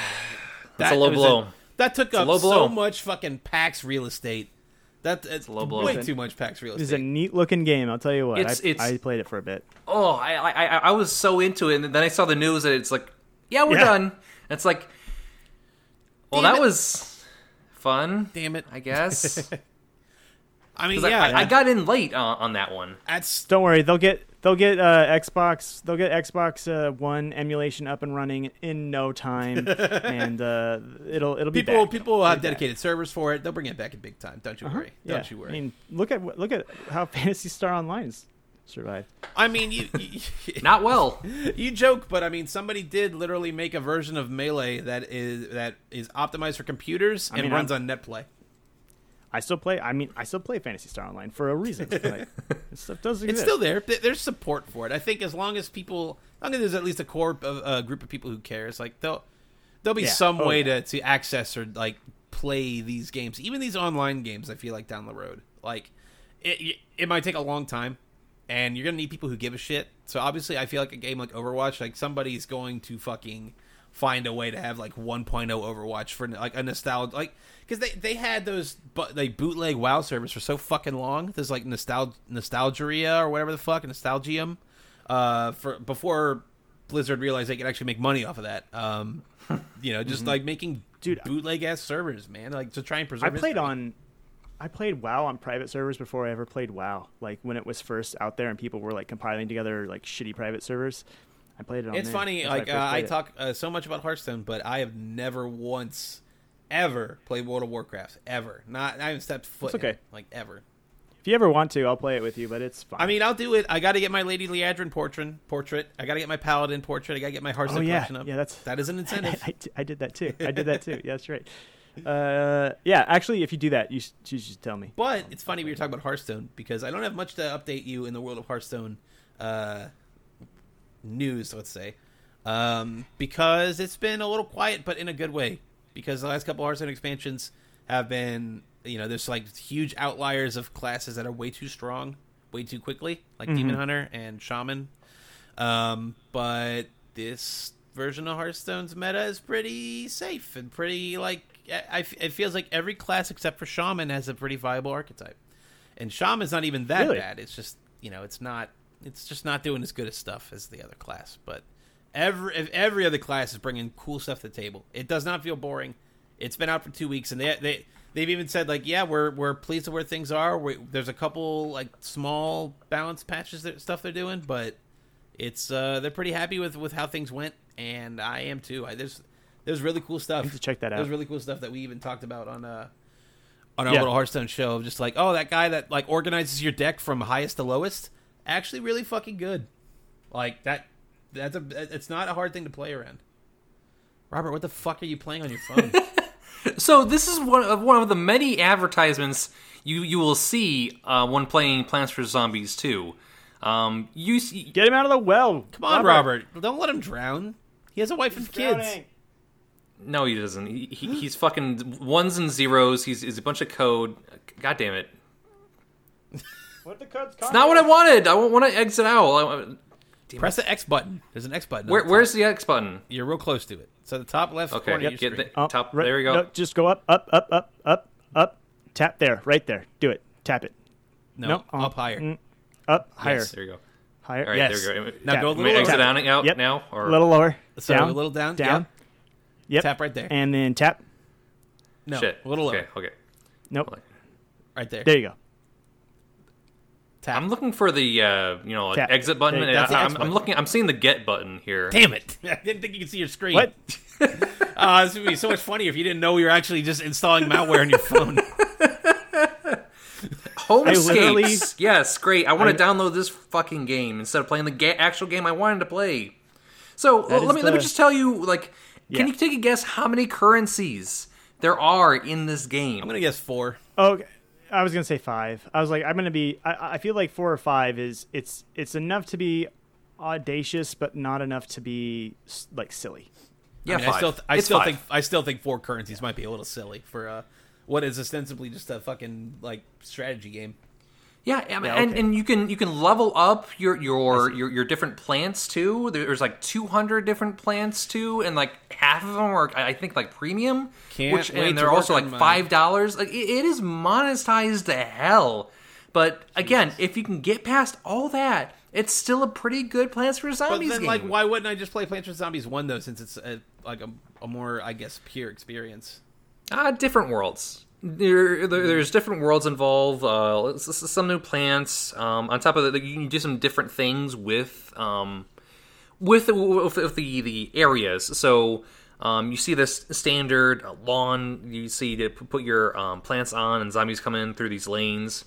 That's a low was blow. that took a up low blow. so much fucking PAX real estate. That uh, it's a low blow. way too much PAX real This is a neat looking game. I'll tell you what. It's- I, it's- I played it for a bit. oh, I, I I I was so into it, and then I saw the news that it's like yeah, we're Yeah. done. It's like well, that it. was fun, Damn it! I guess. I mean, yeah, I, I got in late on, on that one. that's Don't worry, they'll get they'll get uh, Xbox they'll get Xbox uh, One emulation up and running in no time, and uh, it'll it'll be people. back. People will have It'll be back. dedicated servers for it. They'll bring it back in big time. Don't you Uh-huh. worry. Don't you worry. I mean, look at look at how Phantasy Star Online is survive. I mean, you, you Not well. you joke, but I mean, somebody did literally make a version of Melee that is that is optimized for computers and mean, runs I'm- on NetPlay. I still play. I mean, I still play Phantasy Star Online for a reason. Like, this stuff does exist. It's still there. There's support for it. I think as long as people, as long as there's at least a core of a group of people who cares, like they'll there'll be Yeah. some Oh, way yeah. to to access or like play these games, even these online games. I feel like down the road, like it it might take a long time, and you're gonna need people who give a shit. So obviously, I feel like a game like Overwatch, like somebody's going to fucking find a way to have like 1.0 Overwatch for like a nostalgia, like because they they had those but like bootleg WoW servers for so fucking long. There's like nostalgia nostalgia or whatever the fuck nostalgium, uh, for before Blizzard realized they could actually make money off of that. Um, you know, just like making Mm-hmm. Dude, bootleg ass servers, man, like to try and preserve. I played history. on. I played WoW on private servers before I ever played WoW. Like when it was first out there and people were like compiling together like shitty private servers. I played it on. It's there. funny, That's like uh, I talk uh, so much about Hearthstone, but I have never once ever played World of Warcraft ever. Not I haven't stepped foot. Okay. it, like ever. If you ever want to, I'll play it with you. But it's fine. I mean, I'll do it. I got to get my Lady Liadrin portrait. Portrait. I got to get my Paladin portrait. I got to get my Hearthstone oh yeah, collection up. yeah. That's that is an incentive. I did that too. I did that too. Yeah, that's right. Uh, yeah, actually, if you do that, you, sh- you should tell me. But it's funny we were talking about Hearthstone because I don't have much to update you in the world of Hearthstone uh, news, let's say, um, because it's been a little quiet, but in a good way. Because the last couple Hearthstone expansions have been, you know, there's like huge outliers of classes that are way too strong, way too quickly, like Demon Hunter and Shaman. Um, but this version of Hearthstone's meta is pretty safe and pretty like I, it feels like every class except for Shaman has a pretty viable archetype, and Shaman's not even that Really? bad. It's just you know it's not it's just not doing as good as stuff as the other class. But every if every other class is bringing cool stuff to the table. It does not feel boring. It's been out for two weeks, and they they they've even said like yeah we're we're pleased with where things are. We, there's a couple like small balance patches that stuff they're doing, but it's uh they're pretty happy with with how things went, and I am too. I, there's there's really cool stuff. I need to check that out. There's out. really cool stuff that we even talked about on uh on our Yeah. little Hearthstone show. of Just like oh that guy that like organizes your deck from highest to lowest, actually really fucking good. Like that that's a it's not a hard thing to play around. Robert, what the fuck are you playing on your phone? So this is one of one of the many advertisements you you will see uh, when playing Plants vs Zombies 2. Um, you see, Get him out of the well. Come on, Robert. Don't let him drown. He has a wife and kids. No, he doesn't. He, he, he's fucking ones and zeros. He's, he's a bunch of code. God damn it! What the code's It's not what I wanted. I want to exit out. I- Press the X button. There's an X button. Where, the where's the X button? You're real close to it. So the top left Okay, corner yep, of your get screen. the top. right- there you go. No, just go up, up, up, up, up, up. Tap there, right there. Do it. Tap it. No, no, up up. higher. Mm, Up, higher, Yes. There you go. higher. All right, yes. there you go. Now Tap. go a Am I little exit lower. out out Yep. now, or A little lower. So down. a little down. Down. Yep. Tap right there. And then tap. No, shit? a little lower. Okay, okay. Nope. Right there. There you go. Tap. I'm looking for the uh, you know like Tap. exit button. There- and that's the I, X am button. looking. I'm seeing the get button here. Damn it! I didn't think you could see your screen. What? Uh, this would be so much funnier if you didn't know you were actually just installing malware on your phone. I literally- Homescapes. yes, great. I want to download this fucking game instead of playing the ga- actual game I wanted to play. So That let is me let me just tell you, like, can you take a guess how many currencies there are in this game? I'm gonna guess four. Okay. I was gonna say five. I was like, I'm gonna be. I, I feel like four or five is it's it's enough to be audacious, but not enough to be like silly. yeah, I, mean, I five. still, I It's still five. think, I still think four currencies might be a little silly for uh, what is ostensibly just a fucking like strategy game. Yeah, I mean, Yeah, and, okay. and you can you can level up your your your, your different plants too. There's like 200 different plants too, and like half of them are I think like premium. Can't which and they're also like five dollars. Like it, it is monetized to hell. But again, if you can get past all that, it's still a pretty good Plants vs But Zombies then, game. like, why wouldn't I just play Plants vs Zombies one though? Since it's a, like a, a more, I guess, pure experience. Ah, different worlds. There, there, there's different worlds involved. Uh, some new plants. Um, on top of that, you can do some different things with um, with, the- with, with the the areas. So um, you see this standard lawn. You see to put your um, plants on, and zombies come in through these lanes.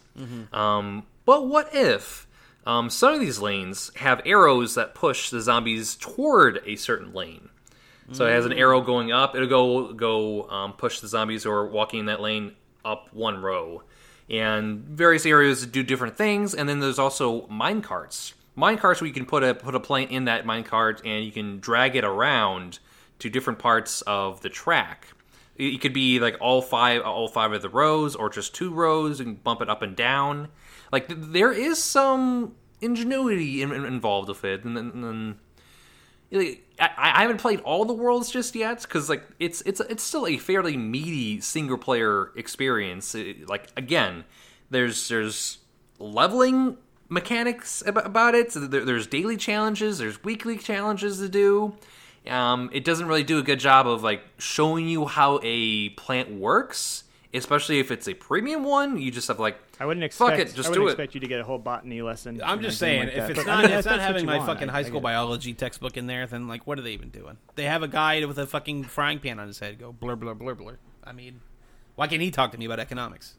Um, but what if um, some of these lanes have arrows that push the zombies toward a certain lane. So it has an arrow going up. It'll go go um, push the zombies who are walking in that lane up one row, and various areas do different things. And then there's also mine carts. Mine carts where you can put a put a plane in that mine cart and you can drag it around to different parts of the track. It could be like all five all five of the rows, or just two rows, and bump it up and down. Like th- there is some ingenuity in, in- involved with it, and, then and I, I haven't played all the worlds just yet because like it's it's it's still a fairly meaty single player experience. It- like again, there's there's leveling mechanics about it. There, there's daily challenges, there's weekly challenges to do. Um, it doesn't really do a good job of like showing you how a plant works, especially if it's a premium one. You just have like I wouldn't Fuck expect. it, just I wouldn't do it. expect you to get a whole botany lesson. I'm just saying, like if that. it's But, not, I mean, it's not having my want. fucking I- high school biology textbook in there, then like, what are they even doing? They have a guy with a fucking frying pan on his head go blur blur blur blur. I mean, why can't he talk to me about economics?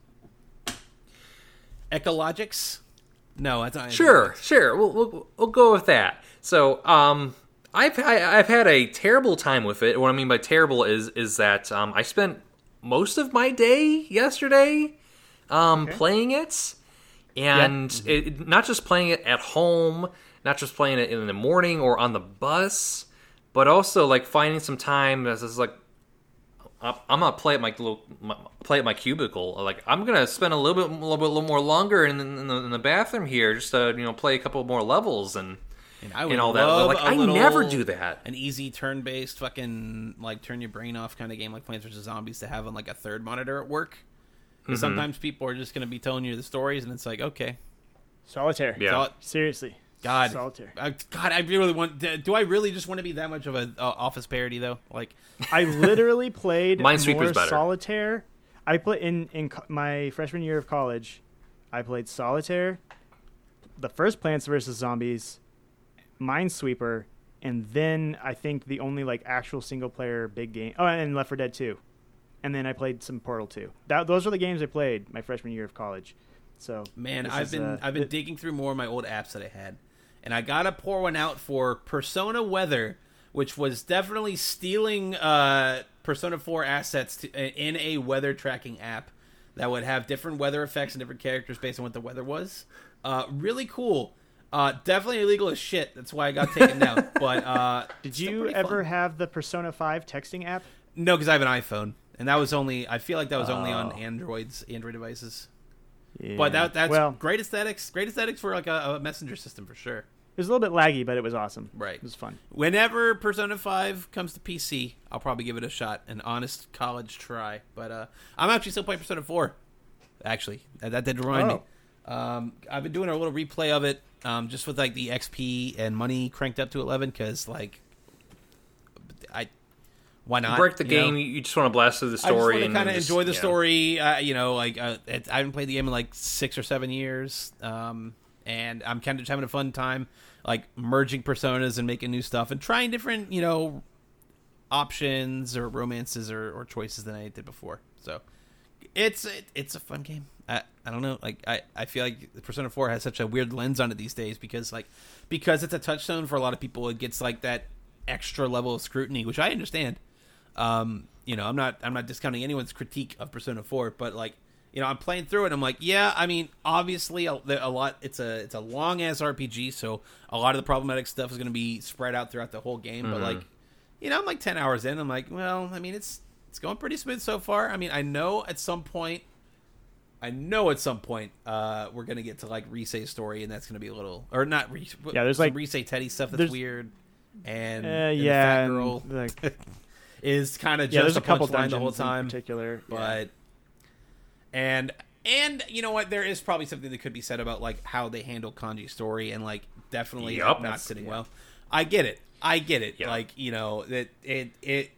Ecologics? No, that's not. Sure, sure. We'll, we'll, we'll go with that. So, um, I've I, I've had a terrible time with it. What I mean by terrible is is that um, I spent most of my day yesterday um, playing it, and it, not just playing it at home, not just playing it in the morning or on the bus, but also like finding some time as is like I'm I'm gonna play at my little my, play at my cubicle. Like I'm gonna spend a little bit, a little bit, a little more longer in, in, the, in the bathroom here, just to you know play a couple more levels and And I would and all that. But, love like a I little- never do that. An easy turn-based fucking like turn your brain off kind of game like Plants vs Zombies to have on like a third monitor at work. Mm-hmm. 'Cause Sometimes people are just going to be telling you the stories, and it's like, okay, Solitaire. Yeah. so- Seriously. God, Solitaire. I, God, I really want. Do I really just want to be that much of a uh, office parody though? Like, I literally played Minesweeper's more better. solitaire. I played in in co- my freshman year of college. I played solitaire, the first Plants vs Zombies, Minesweeper, and then I think the only like actual single player big game. Oh, and Left 4 Dead 2, and then I played some Portal 2. That, those are the games I played my freshman year of college. So man, I've is, been uh, I've been th- digging through more of my old apps that I had, and I gotta pour one out for Persona Weather, which was definitely stealing uh, Persona Four assets to, in a weather tracking app that would have different weather effects and different characters based on what the weather was. Uh, really cool. Uh, definitely illegal as shit. That's why I got taken down. But uh, Did you ever fun. have the Persona 5 texting app? No, because I have an iPhone, and that was only. I feel like that was only on Oh. Androids, Android devices. Yeah. But that that's well, great aesthetics. Great aesthetics for like a, a messenger system for sure. it was a little bit laggy, but it was awesome. Right. It was fun. Whenever Persona Five comes to PC, I'll probably give it a shot, an honest college try. But uh, I'm actually still playing Persona Four. Actually, that, that did remind me. Um, I've been doing a little replay of it, um, just with like the XP and money cranked up to eleven, because like, I why not Break the you know? game. You just want to blast through the story and kind of enjoy the yeah. story. Uh, you know, like uh, it, I haven't played the game in like six or seven years, um, and I'm kind of just having a fun time, like merging personas and making new stuff and trying different, you know, options or romances or, or choices than I did before. So it's it, it's a fun game. I, I don't know, like I, I feel like Persona Four has such a weird lens on it these days because like because it's a touchstone for a lot of people, it gets like that extra level of scrutiny, which I understand. Um, you know, I'm not I'm not discounting anyone's critique of Persona 4, but like, you know, I'm playing through it. I'm like, yeah, I mean, obviously, a, a lot. It's a it's a long ass RPG, so a lot of the problematic stuff is going to be spread out throughout the whole game. But like, you know, I'm like 10 hours in. I'm like, well, I mean, it's it's going pretty smooth so far. I mean, I know at some point. I know at some point uh, we're gonna get to like Rise's story, and that's gonna be a little, or not. Re- Yeah, there's, some like- Rise Teddy stuff that's weird, and, Uh, and the yeah, fat and, girl like, is kind of yeah. just There's a couple punchline dungeons the whole in time, particular, yeah. but and and you know what? There is probably something that could be said about like how they handle Kanji's story and like definitely like, not sitting well. I get it. I get it. Yeah. Like you know that it it.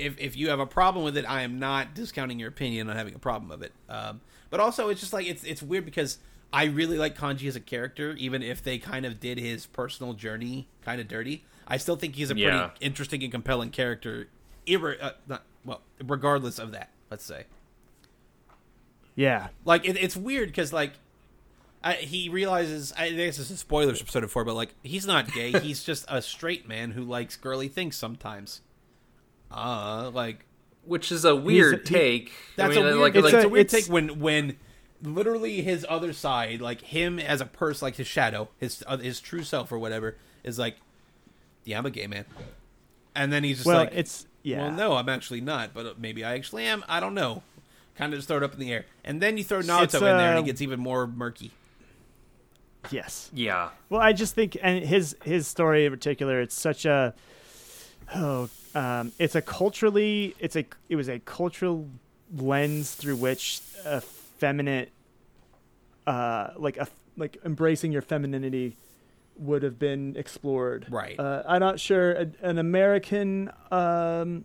If, if you have a problem with it, I am not discounting your opinion on having a problem of it. Um, but also, it's just like it's it's weird because I really like Kanji as a character, even if they kind of did his personal journey kind of dirty. I still think he's a pretty Yeah. interesting and compelling character, irre- uh, not, well, regardless of that. Let's say yeah, like it, it's weird because like I, he realizes. I guess this is a spoilers for Persona Four, but like he's not gay. he's just a straight man who likes girly things sometimes. Uh, like which is a weird he- take. that's I mean, a weird. like, it's, like, a weird it's- take when when literally his other side, like him as a person, like his shadow, his uh, his true self or whatever, is like, yeah, I'm a gay man, and then he's just well, like, it's yeah. well, no, I'm actually not, but maybe I actually am. I don't know. Kind of just throw it up in the air, and then you throw Naoto It's, in there, and uh, it gets even more murky. Yes. yeah, Well, I just think, and his his story in particular, it's such a oh, um, it's a culturally, it's a it was a cultural lens through which a feminine, uh, like a like embracing your femininity would have been explored. Right. Uh, I'm not sure a, an American um,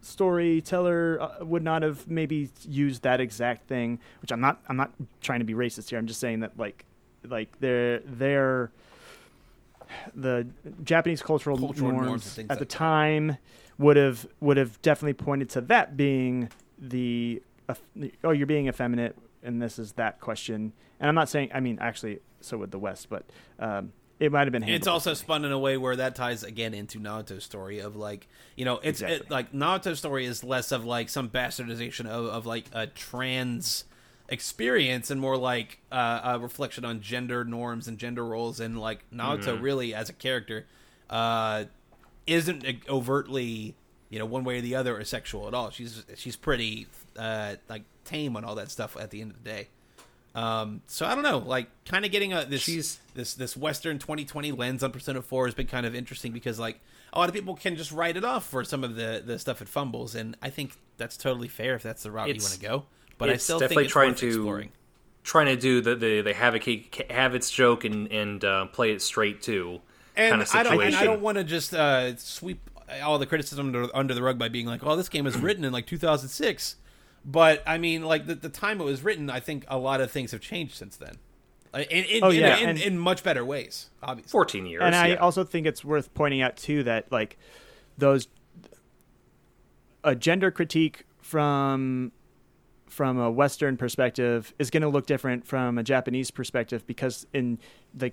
storyteller uh, would not have maybe used that exact thing. Which I'm not. I'm not trying to be racist here. I'm just saying that like like they're they're the Japanese cultural, Cultural norms norms, at the like that. time would have would have definitely pointed to that being the uh, oh you're being effeminate and this is that question and I'm not saying I mean actually so would the West but um, it might have been handled It's also spun in a way where that ties again into Naoto's story of like you know it's Exactly. it, like Naoto's story is less of like some bastardization of, of like a trans experience and more like uh, a reflection on gender norms and gender roles and like Naoto really as a character uh, isn't overtly you know one way or the other or sexual at all. She's she's pretty uh, like tame on all that stuff at the end of the day. Um, so I don't know, like kind of getting a this She's- this this Western 2020 lens on Persona 4 has been kind of interesting because like a lot of people can just write it off for some of the the stuff it fumbles, and I think that's totally fair if that's the route It's- you want to go. But I it's still definitely think it's trying worth to exploring. trying to do the the, the have it have its joke and and uh, play it straight too And kind of I don't, situation. and I don't want to just uh, sweep all the criticism under, under the rug by being like, "Oh, this game was written in like 2006." But I mean, like the, the time it was written, I think a lot of things have changed since then, Uh, in in, Oh, yeah, in, and- in much better ways. Obviously, Fourteen years, and I yeah. also think it's worth pointing out too that like those a gender critique from from a Western perspective is going to look different from a Japanese perspective because in the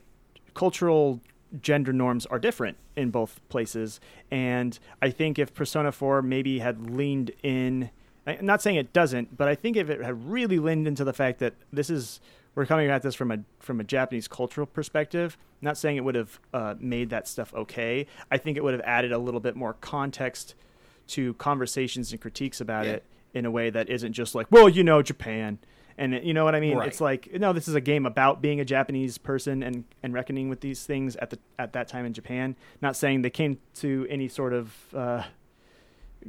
cultural gender norms are different in both places. And I think if Persona 4 maybe had leaned in, I'm not saying it doesn't, but I think if it had really leaned into the fact that this is we're coming at this from a from a Japanese cultural perspective. Not saying it would have uh, made that stuff okay. I think it would have added a little bit more context to conversations and critiques about Yeah. it in a way that isn't just like, well, you know, Japan. And you know what I mean? Right. It's like, no, this is a game about being a Japanese person and, and reckoning with these things at the at that time in Japan. Not saying they came to any sort of uh,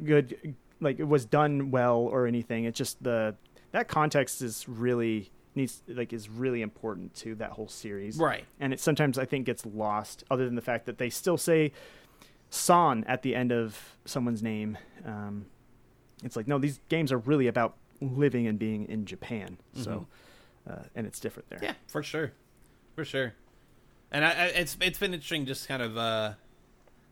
good, like it was done well or anything. It's just the that context is really needs like is really important to that whole series right? and it sometimes I think gets lost. Other than the fact that they still say "san" at the end of someone's name, um, it's like no, these games are really about living and being in Japan. So, uh, and it's different there. Yeah, for sure, for sure. And I, I, it's it's been interesting, just kind of uh,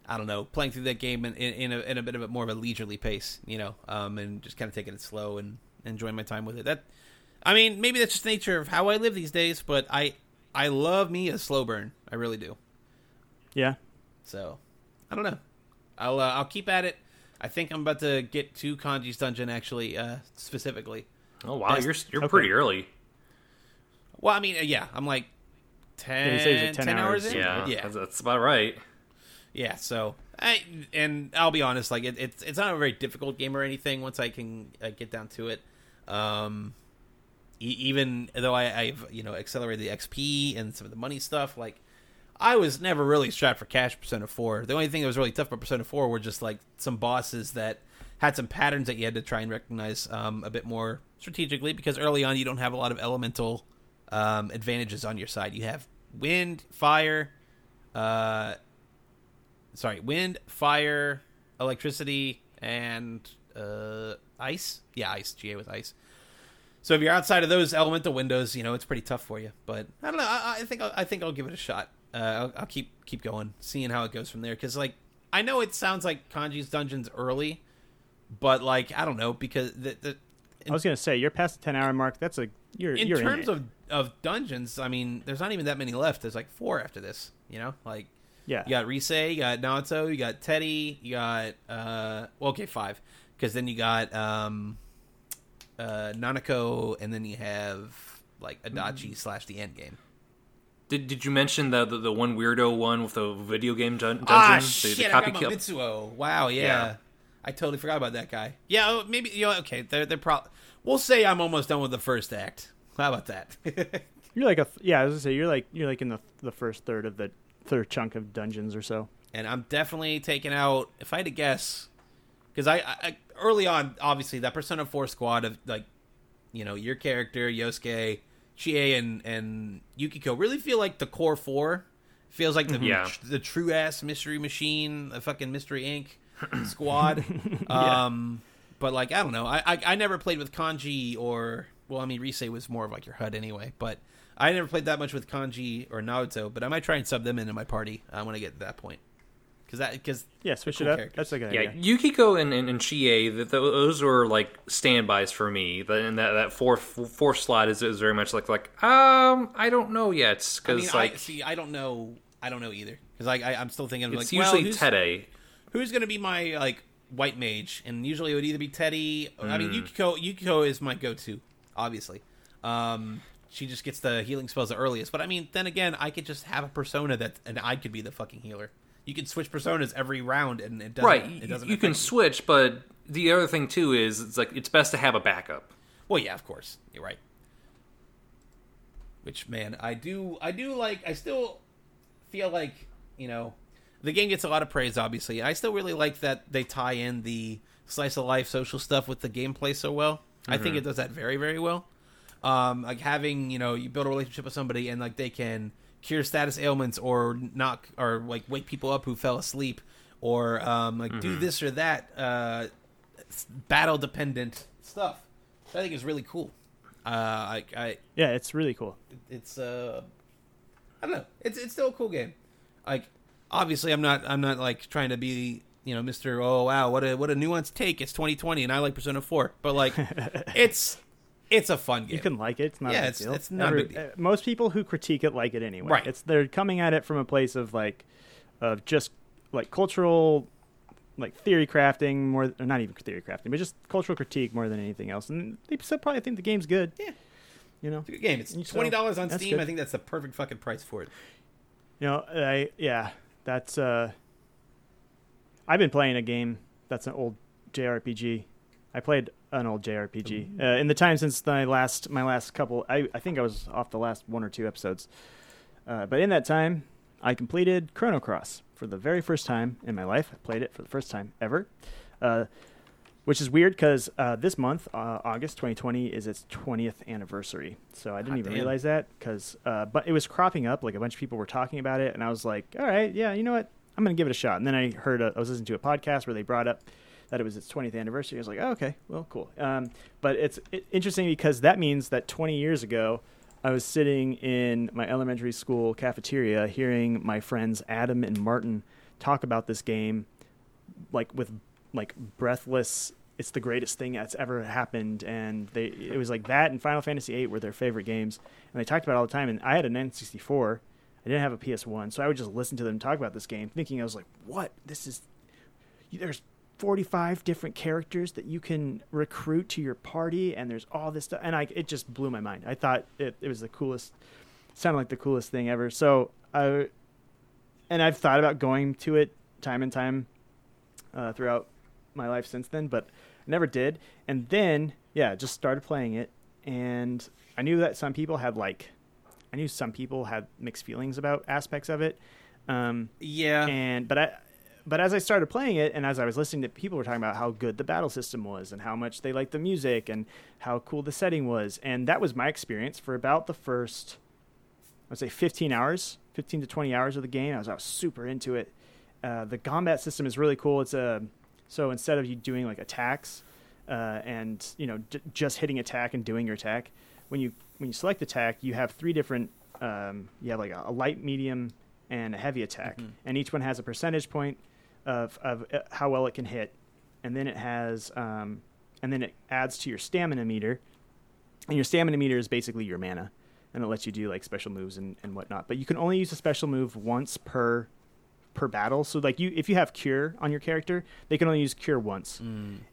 I don't know, playing through that game in, in, in, a, in a bit of a more of a leisurely pace, you know, um, and just kind of taking it slow and enjoying my time with it. That, I mean, maybe that's just the nature of how I live these days, but I I love me a slow burn, I really do. Yeah. So, I don't know. I'll uh, I'll keep at it. I think I'm about to get to Kanji's dungeon actually, uh, specifically. oh wow, That's- you're you're okay. pretty early. Well, I mean, uh, yeah, I'm like 10, he says 10 10 hours, hours. in. Yeah, yeah, That's, that's about right. Yeah, so I and I'll be honest, like it, it's it's not a very difficult game or anything. Once I can uh, get down to it, um, e- even though I, I've you know accelerated the XP and some of the money stuff, like I was never really strapped for cash. Persona Four. The only thing that was really tough about Persona Four were just like some bosses that had some patterns that you had to try and recognize um, a bit more strategically because early on you don't have a lot of elemental um, advantages on your side. You have wind, fire. Uh, sorry, wind, fire, electricity, and uh, ice. Yeah, ice. GA with ice. So if you're outside of those elemental windows, you know it's pretty tough for you. But I don't know. I, I think I'll, I think I'll give it a shot. Uh, I'll, I'll keep keep going, seeing how it goes from there. Because like I know it sounds like Kanji's dungeons early, but like I don't know because the, the I was gonna say you're past the ten hour mark. That's a you're in you're terms it. of of dungeons, I mean, there's not even that many left. There's like four after this. You know, like yeah you got Rise, you got Naoto, you got Teddy, you got uh, well, okay, five, because then you got um, uh, Nanako, and then you have like Adachi slash the end game. Did, did you mention the, the the one weirdo one with the video game dun- dungeon? Ah, the, shit! the I copy got. Mitsuo. Wow, yeah. Yeah. I totally forgot about that guy. Yeah, oh, maybe you know. Okay, they're they're probably. We'll say I'm almost done with the first act. How about that? you're like a th- yeah I was gonna say you're like you're like in the the first third of the third chunk of dungeons or so. and I'm definitely taking out. If I had to guess, because I, I early on, obviously that Persona Four squad of like, you know, your character Yosuke, Chie, and and Yukiko really feel like the core four. Feels like the Yeah. the true ass mystery machine, the fucking Mystery Inc. squad. Um, but like I don't know, I, I I never played with Kanji or well, I mean Rise was more of like your HUD anyway, but. I never played that much with Kanji or Naoto, but I might try and sub them into my party uh, when I get to that point. Because that because Yeah, switch cool it up. characters. That's a good Yeah, idea. Yukiko and, and, and Chie, th- those were like standbys for me. The- And that, that fourth fourth slot is, is very much like like um I don't know yet I because mean, like I, see, I don't know, I don't know either. Because like I, I'm still thinking it's like, well, usually who's, Tede. who's going to be my like white mage? And usually it would either be Teddy. Or, I mean, Hmm. Yukiko. Yukiko is my go-to, obviously. Um, she just gets the healing spells the earliest. But I mean, then again, I could just have a persona that, and I could be the fucking healer. You can switch personas every round, and it doesn't. Right, It you, doesn't. you can affect switch, but the other thing too is it's like it's best to have a backup. Well, yeah, of course, you're right. Which man, I do, I do like. I still feel like you know, the game gets a lot of praise. Obviously, I still really like that they tie in the slice of life social stuff with the gameplay so well. I think it does that very, very well. Um, like having you know, you build a relationship with somebody and like they can cure status ailments or knock or like wake people up who fell asleep or um, like do this or that uh, battle dependent stuff. I think is really cool. Uh, I, I Yeah, it's really cool. it's uh, I don't know. It's it's still a cool game. Like obviously, I'm not I'm not like trying to be you know Mister Oh wow what a what a nuanced take. It's 2020 and I like Persona 4, but like it's it's a fun game. You can like it. It's not. Yeah, it's- it's not deal. uh, most people who critique it like it anyway. Right. It's they're coming at it from a place of like, of just like cultural, like theory crafting more, or not even theory crafting, but just cultural critique more than anything else. And they still probably think the game's good. Yeah. You know. It's a good game. It's twenty dollars on Steam. good. I think that's the perfect fucking price for it. You know. I yeah. That's uh. I've been playing a game that's an old JRPG. I played an old JRPG uh, in the time since my last my last couple. I I think I was off the last one or two episodes, uh, but in that time, I completed Chrono Cross for the very first time in my life. I played it for the first time ever, uh, which is weird because uh, this month, uh, August 2020, is its 20th anniversary. So I didn't Hot even damn. realize that because, uh, but it was cropping up. Like a bunch of people were talking about it, and I was like, all right, yeah, you know what? I'm gonna give it a shot. And then I heard a, I was listening to a podcast where they brought up that it was its 20th anniversary. I was like, oh, okay, well, cool. Um, but it's interesting because that means that 20 years ago, I was sitting in my elementary school cafeteria hearing my friends Adam and Martin talk about this game, like with like breathless. It's the greatest thing that's ever happened, and they it was like that and Final Fantasy VIII were their favorite games, and they talked about it all the time. And I had an N64. I didn't have a PS1, so I would just listen to them talk about this game, thinking I was like, "What? This is there's 45 different characters that you can recruit to your party and there's all this stuff and I it just blew my mind. I thought it, it was the coolest sounded like the coolest thing ever. So I and I've thought about going to it time and time uh, throughout my life since then, but I never did. And then yeah, just started playing it and I knew that some people had like I knew some people had mixed feelings about aspects of it. Um, Yeah, and but I but as I started playing it and as I was listening to people were talking about how good the battle system was and how much they liked the music and how cool the setting was. And that was my experience for about the first I'd say 15 hours 15 to 20 hours of the game. I was, I was super into it. Uh, the combat system is really cool. It's a so instead of you doing like attacks uh, and you know j- just hitting attack and doing your attack when you when you select attack you have three different um, you have like a, a light medium and a heavy attack. Mhm. and each one has a percentage point of, of uh, how well it can hit and then it has um, and then it adds to your stamina meter and your stamina meter is basically your mana, and it lets you do like special moves and, and whatnot. But you can only use a special move once per per battle. So like you, if you have cure on your character, they can only use cure once,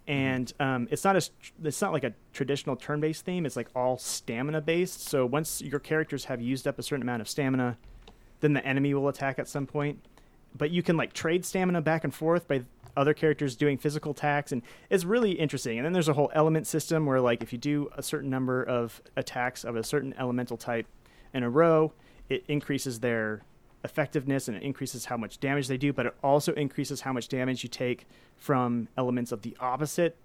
and um, it's not as it's not like a traditional turn based theme. It's like all stamina based. So once your characters have used up a certain amount of stamina, then the enemy will attack at some point. But you can like trade stamina back and forth by other characters doing physical attacks, and it's really interesting. And then there's a whole element system where like if you do a certain number of attacks of a certain elemental type in a row, it increases their effectiveness and it increases how much damage they do, but it also increases how much damage you take from elements of the opposite.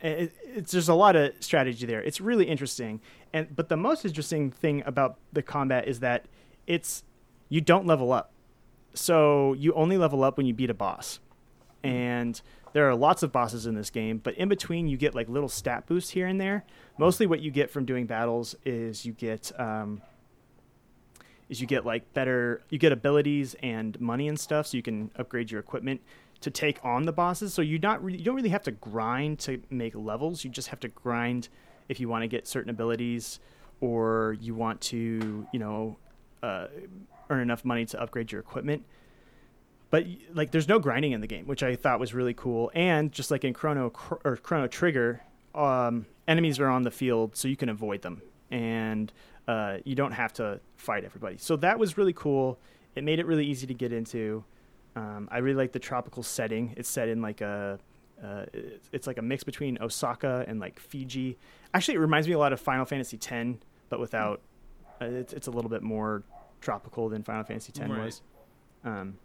It, it's there's a lot of strategy there. It's really interesting, and but the most interesting thing about the combat is that it's you don't level up, so you only level up when you beat a boss, and there are lots of bosses in this game. But in between, you get like little stat boosts here and there. Mostly, what you get from doing battles is you get um, is you get like better you get abilities and money and stuff so you can upgrade your equipment to take on the bosses so you not re- you don't really have to grind to make levels you just have to grind if you want to get certain abilities or you want to you know uh, earn enough money to upgrade your equipment. But like there's no grinding in the game which i thought was really cool. And just like in chrono or chrono trigger um, enemies are on the field so you can avoid them. And uh, you don't have to fight everybody. So that was really cool. It made it really easy to get into. Um, i really like the tropical setting. It's set in like a uh, it's, it's like a mix between osaka and like fiji. Actually it reminds me a lot of final fantasy x but without uh, it's, it's a little bit more tropical than final fantasy x Right. was. Um,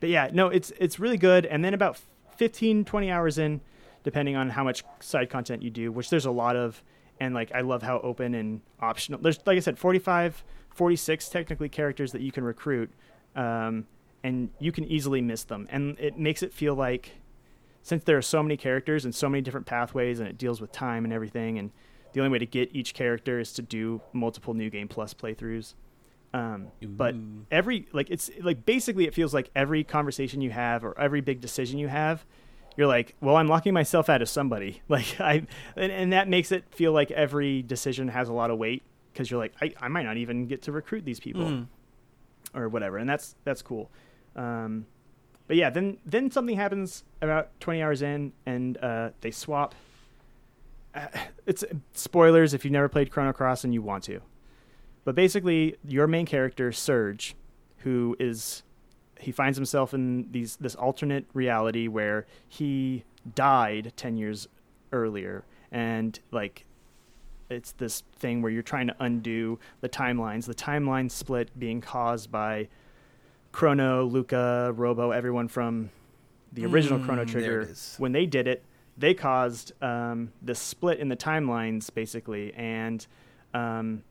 but yeah no it's it's really good. And then about 15 20 hours in depending on how much side content you do which there's a lot of and like i love how open and optional there's like i said 45 46 technically characters that you can recruit um, and you can easily miss them. And it makes it feel like since there are so many characters and so many different pathways and it deals with time and everything and the only way to get each character is to do multiple new game plus playthroughs um, but every like it's like basically it feels like every conversation you have or every big decision you have you're like well i'm locking myself out of somebody. Like i and, and that makes it feel like every decision has a lot of weight because you're like I, I might not even get to recruit these people Mm. or whatever and that's that's cool. Um, but yeah then then something happens about 20 hours in and uh, they swap. Uh, it's spoilers if you've never played chrono cross and you want to but basically your main character serge who is he finds himself in these this alternate reality where he died 10 years earlier. And like it's this thing where you're trying to undo the timelines the timeline split being caused by chrono lucca robo everyone from the original chrono Mm, there trigger. when they did it they caused um, this split in the timelines basically. And um,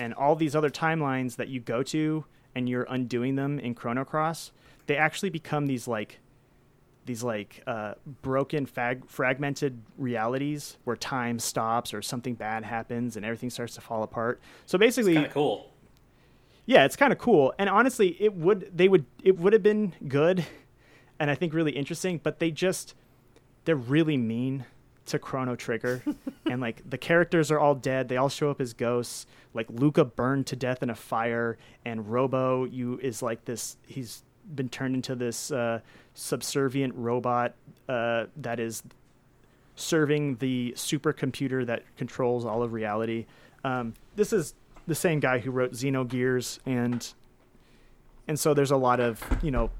and all these other timelines that you go to and you're undoing them in chrono cross they actually become these like these like uh, broken fag- fragmented realities where time stops or something bad happens and everything starts to fall apart so basically Kind of cool. yeah, it's kind of cool. And honestly, it would they would it would have been good and I think really interesting, but they just they're really mean to Chrono Trigger and like the characters are all dead. They all show up as ghosts. Like Lucca burned to death in a fire and Robo you is like this he's been turned into this uh, subservient robot uh, that is serving the supercomputer that controls all of reality. Um, this is the same guy who wrote Xenogears, and and so there's a lot of you know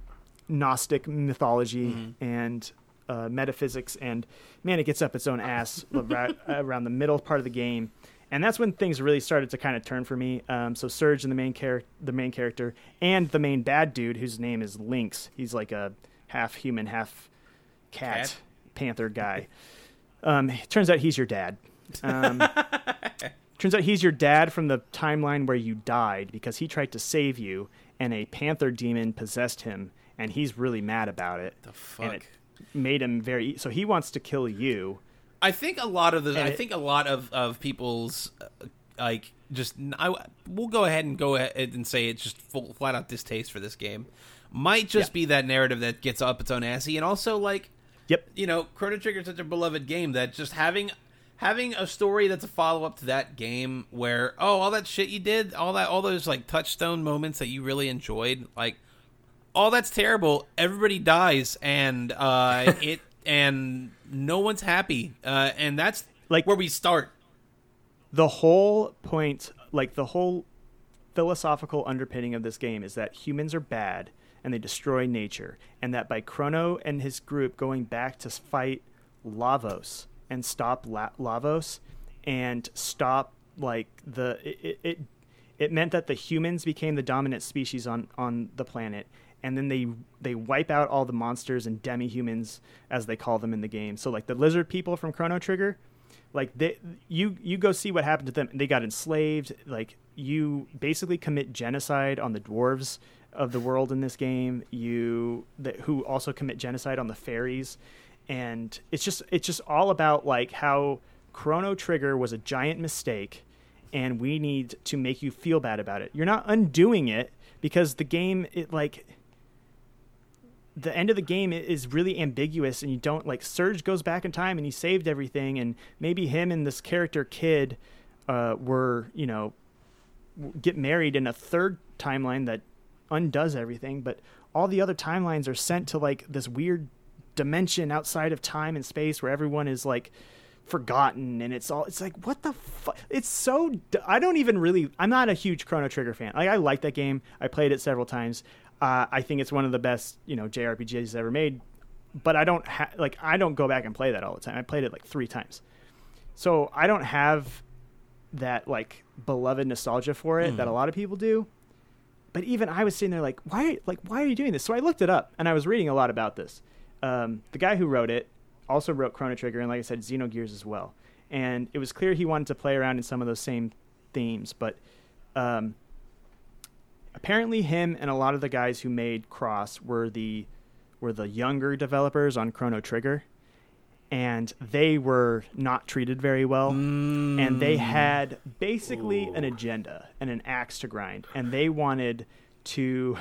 Gnostic mythology and uh, metaphysics, and man, it gets up its own ass ra- around the middle part of the game. And that's when things really started to kind of turn for me. Um, so Serge and the main char- the main character, and the main bad dude, whose name is Lynx. He's like a half human, half cat, Cat? panther guy. Um, it turns out he's your dad. Um, turns out he's your dad from the timeline where you died because he tried to save you, and a panther demon possessed him, and he's really mad about it. The fuck? Made him very. So he wants to kill you. I think a lot of the. And I it- think a lot of of people's uh, like just. I we'll go ahead and go ahead and say it's just full, flat out distaste for this game. Might just Yeah. be that narrative that gets up its own assy, and also like Yep. you know, Chrono Trigger is such a beloved game that just having having a story that's a follow up to that game where oh all that shit you did all that all those like touchstone moments that you really enjoyed like all that's terrible everybody dies and uh it and no one's happy. Uh and that's Like- where we start. the whole point, like the whole philosophical underpinning of this game is that humans are bad and they destroy nature, and that by Chrono and his group going back to fight Lavos and stop La- Lavos and stop like the it, it it meant that the humans became the dominant species on on the planet and then they they wipe out all the monsters and demi-humans as they call them in the game. So like the lizard people from chrono trigger like they you you go see what happened to them. They got enslaved. Like you basically commit genocide on the dwarves of the world in this game. You that who also commit genocide on the fairies. And it's just it's just all about like how chrono trigger was a giant mistake and we need to make you feel bad about it. You're not undoing it because the game it like the end of the game is really ambiguous and you don't like Serge goes back in time and he saved everything and maybe him and this character kid uh, were you know get married in a third timeline that undoes everything but all the other timelines are sent to like this weird dimension outside of time and space where everyone is like forgotten and it's all it's like what the fuck it's so i don't even really i'm not a huge chrono trigger fan. Like i like that game. I played it several times uh, i think it's one of the best you know jrpgs ever made but i don't ha- like i don't go back and play that all the time i played it like three times so i don't have that like beloved nostalgia for it that a lot of people do but even I was sitting there like, why, like, why are you doing this? So I looked it up, and I was reading a lot about this. Um, the guy who wrote it also wrote Chrono Trigger, and like I said, Xenogears as well. And it was clear he wanted to play around in some of those same themes, but um, apparently, him and a lot of the guys who made Cross were the were the younger developers on Chrono Trigger, and they were not treated very well. And they hmm. had basically an agenda and an axe to grind and they wanted to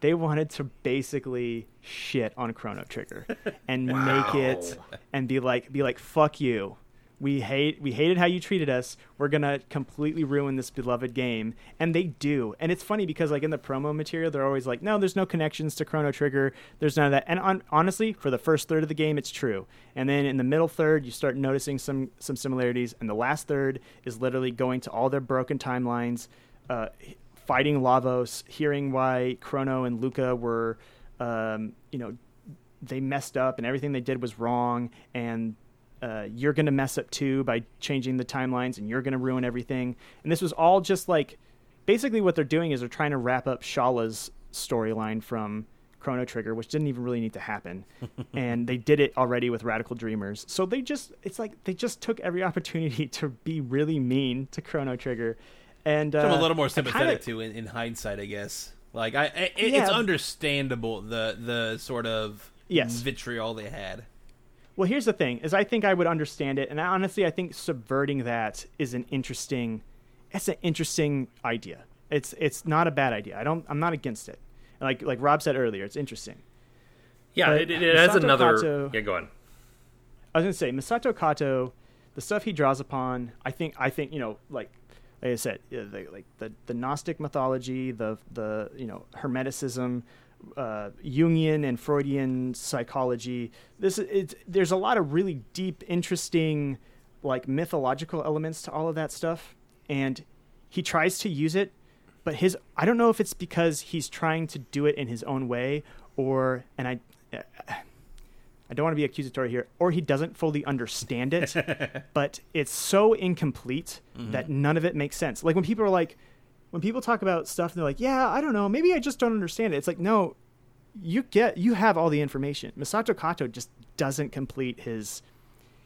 they wanted to basically shit on chrono trigger and make it and be like be like fuck you we hate we hated how you treated us. We're gonna completely ruin this beloved game. And they do. And it's funny because like in the promo material they're always like no there's no connections to chrono trigger. There's none of that. And on, honestly for the first third of the game it's true. And then in the middle third you start noticing some some similarities. And the last third is literally going to all their broken timelines uh, fighting lavos hearing why chrono and lucca were um, you know they messed up and everything they did was wrong. And uh, you're going to mess up too by changing the timelines and you're going to ruin everything and this was all just like basically what they're doing is they're trying to wrap up Schala's storyline from Chrono Trigger which didn't even really need to happen and they did it already with Radical Dreamers so they just it's like they just took every opportunity to be really mean to Chrono Trigger and uh, I'm a little more I kinda- sympathetic to in, in hindsight, I guess. Like I, I it, it's understandable the the sort of Yes. vitriol they had. Well, here's the thing: is I think I would understand it, and I, honestly, I think subverting that is an interesting. It's an interesting idea. It's it's not a bad idea. I don't. I'm not against it. And like like Rob said earlier, it's interesting. Yeah, But it, it has another. Kato- Yeah, go on. I was gonna say Masato Kato, the stuff he draws upon. I think I think you know like like I said, the, like the the Gnostic mythology, the the you know Hermeticism, uh, Jungian and Freudian psychology. This it's, there's a lot of really deep, interesting, like mythological elements to all of that stuff, and he tries to use it, but his I don't know if it's because he's trying to do it in his own way or and I. I don't want to be accusatory here, or he doesn't fully understand it, but it's so incomplete that none of it makes sense. Like when people are like, when people talk about stuff, and they're like, "Yeah, I don't know, maybe I just don't understand it." It's like, no, you get, you have all the information. Masato Kato just doesn't complete his,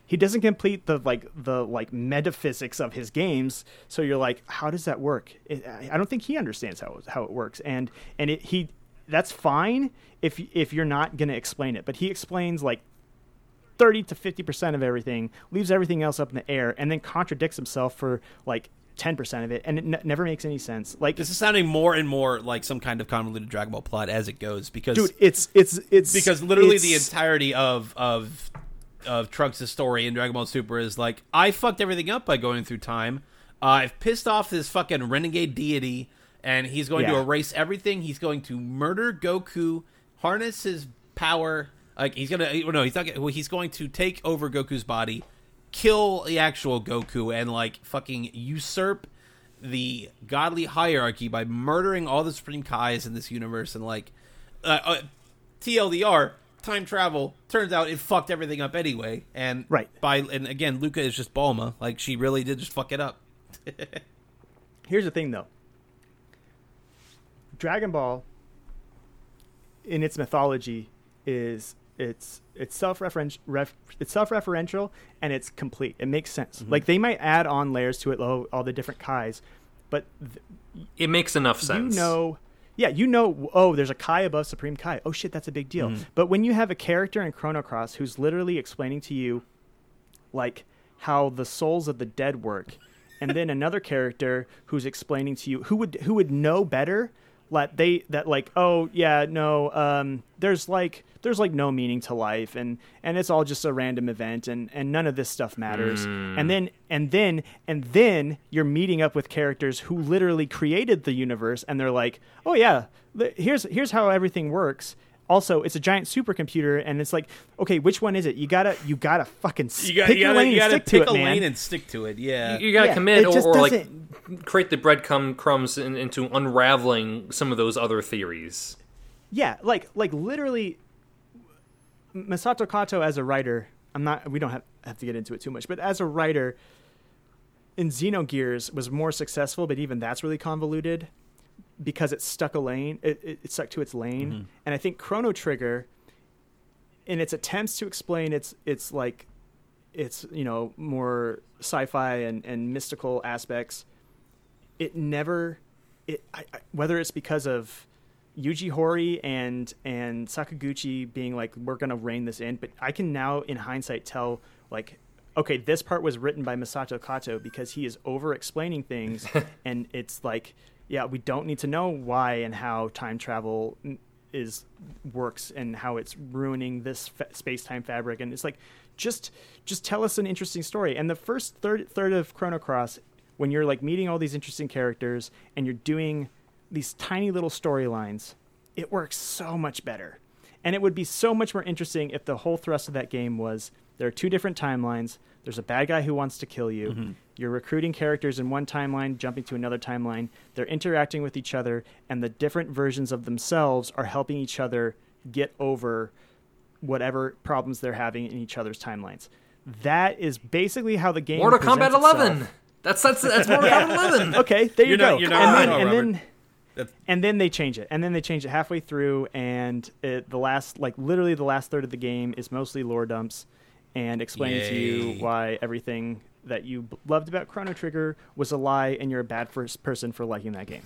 he doesn't complete the like the like metaphysics of his games. So you're like, how does that work? It, I don't think he understands how how it works, and and it, he that's fine if if you're not going to explain it, but he explains like 30 to 50% of everything, leaves everything else up in the air, and then contradicts himself for like 10% of it, and it n- never makes any sense. Like, This is sounding more and more like some kind of convoluted Dragon Ball plot as it goes because dude, it's it's it's because literally the entirety of of of Trunks' story in Dragon Ball Super is like, I fucked everything up by going through time. Uh, I've pissed off this fucking renegade deity, and he's going to erase everything. He's going to murder Goku, harness his power. Like he's gonna no, he's not. gonna- Well, he's going to take over Goku's body, kill the actual Goku, and like fucking usurp the godly hierarchy by murdering all the Supreme Kais in this universe and like uh, uh, TLDR time travel turns out it fucked everything up anyway and Right. by and again Lucca is just Bulma like she really did just fuck it up Here's the thing, though. Dragon Ball, in its mythology, is it's it's self referential ref, it's self referential and it's complete. It makes sense. Mm-hmm. Like they might add on layers to it, all, all the different Kais, but th- It makes enough sense. you know yeah you know oh there's a kai above supreme kai oh shit that's a big deal mm-hmm. but when you have a character in chrono cross who's literally explaining to you like how the souls of the dead work and then another character who's explaining to you who would who would know better like they that like oh yeah no um there's like there's like no meaning to life and and it's all just a random event and and none of this stuff matters. And then and then and then you're meeting up with characters who literally created the universe and they're like oh yeah here's here's how everything works also it's a giant supercomputer and it's like okay which one is it you gotta you gotta fucking you got pick you your gotta, lane you and gotta stick to pick it a man lane and stick to it yeah You, you gotta Yeah, commit or, or like create the breadcrumb crumbs in, into unraveling some of those other theories. Yeah, like like literally, Masato Kato as a writer. I'm not. We don't have have to get into it too much, but as a writer, in Xenogears was more successful, but even that's really convoluted because it stuck a lane. It, it, it stuck to its lane, mm-hmm. and I think Chrono Trigger, in its attempts to explain its its like, its you know more sci-fi and and mystical aspects, it never, it I, I, whether it's because of Yuji Horii and and Sakaguchi being like, we're gonna rein this in, but I can now, in hindsight, tell like, okay, this part was written by Masato Kato because he is over explaining things, and it's like, yeah, we don't need to know why and how time travel is works and how it's ruining this fa- space time fabric, and it's like, just just tell us an interesting story. And the first third third of Chrono Cross, when you're like meeting all these interesting characters and you're doing these tiny little storylines, it works so much better. And it would be so much more interesting if the whole thrust of that game was there are two different timelines. There's a bad guy who wants to kill you. Mm-hmm. You're recruiting characters in one timeline, jumping to another timeline. They're interacting with each other, and the different versions of themselves are helping each other get over whatever problems they're having in each other's timelines. That is basically how the game. Mortal Kombat presents itself. 11. That's that's that's Mortal Kombat 11. Okay, there you You're go. not- you're not and then, at all, and then That's- and then they change it, and then they change it halfway through, and it, the last, like literally the last third of the game is mostly lore dumps and explaining to you why everything that you loved about Chrono Trigger was a lie, and you're a bad first person for liking that game.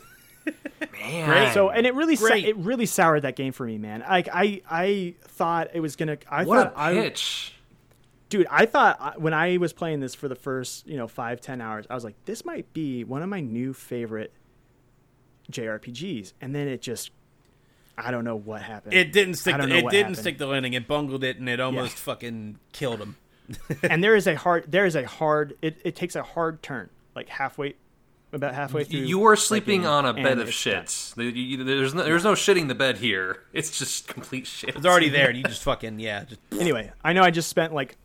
Man. So, and it really, sa- it really soured that game for me, man. Like I, I thought it was gonna. I what thought a I, pitch. dude i thought I- when i was playing this for the first you know five ten hours i was like this might be one of my new favorite jrpgs and then it just i don't know what happened it didn't stick the, it didn't happened. stick the landing it bungled it and it almost fucking killed him and there is a hard there is a hard it, it takes a hard turn like halfway about halfway through You were that sleeping game, on a bed of it's shit. done. There- you- There's no, there's no shitting the bed here. It's just complete shit. it's already there and you just fucking yeah just anyway i know i just spent like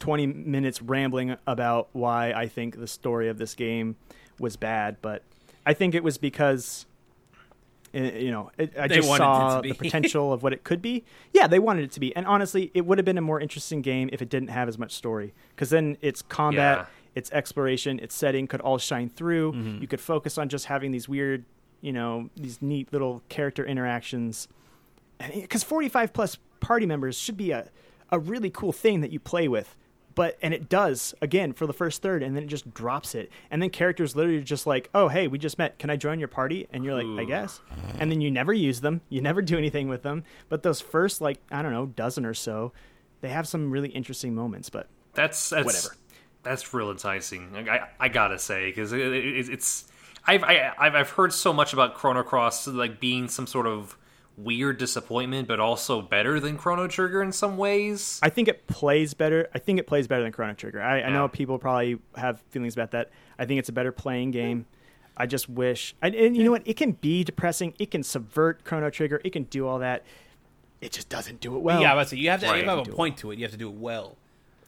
20 minutes rambling about why i think the story of this game was bad but i think it was because you know it, i They just saw the potential of what it could be. Yeah they wanted it to be. And honestly it would have been a more interesting game if it didn't have as much story because then its combat Yeah. its exploration its setting could all shine through. Mm-hmm. you could focus on just having these weird you know these neat little character interactions. Because 45 plus party members should be a, a really cool thing that you play with but and it does again for the first third and then it just drops it. And then characters literally just like oh hey we just met. Can i join your party? And you're like i guess. And then you never use them. You never do anything with them. But those first like i don't know dozen or so they have some really interesting moments but That's that's Whatever. That's real enticing. I I gotta say because it, it, it's I've I, I've I've heard so much about Chrono Cross like being some sort of weird disappointment, but also better than Chrono Trigger in some ways. I think it plays better. I think it plays better than Chrono Trigger. I, I know people probably have feelings about that. I think it's a better playing game. I just wish, I, and you know what? It can be depressing. It can subvert Chrono Trigger. It can do all that. It just doesn't do it well. yeah, but so you have to, you have a Do it. point to it. You have to do it well.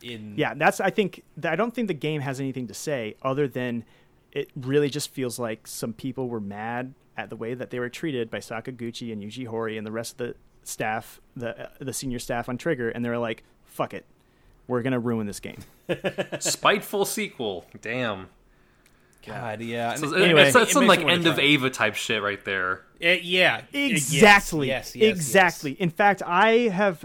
In Yeah, that's. I think. I don't think the game has anything to say other than it really just feels like some people were mad at the way that they were treated by Sakaguchi and Yuji Horii and the rest of the staff, the uh, the senior staff on Trigger, and they were like, "Fuck it, we're gonna ruin this game." Spiteful sequel. Damn. God, yeah. So Anyway. it's, that's it some like end of. Eva type shit right there. Uh, yeah, Exactly. Yes, yes, yes, exactly. yes. In fact, I have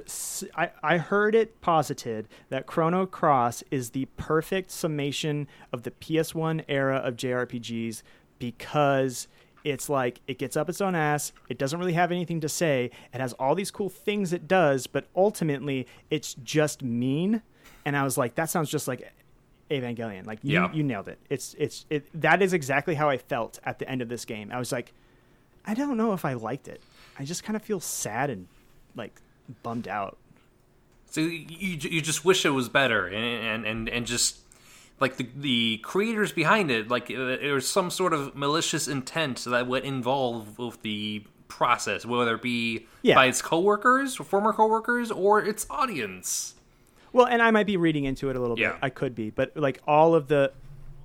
I, I heard it posited that Chrono Cross is the perfect summation of the PS1 era of JRPGs because it's like it gets up its own ass. It doesn't really have anything to say. It has all these cool things it does, but ultimately it's just mean. And I was like, that sounds just like Evangelion. Like you, Yeah. you nailed it. It's it's it. That is exactly how I felt at the end of this game. I was like, I don't know if I liked it. I just kind of feel sad and like bummed out. So you you just wish it was better, and and and, and just like the the creators behind it, like uh, there was some sort of malicious intent that would involve with the process, whether it be Yeah. by its coworkers, or former coworkers, or its audience. Well, and I might be reading into it a little Yeah. bit. I could be, but like all of the,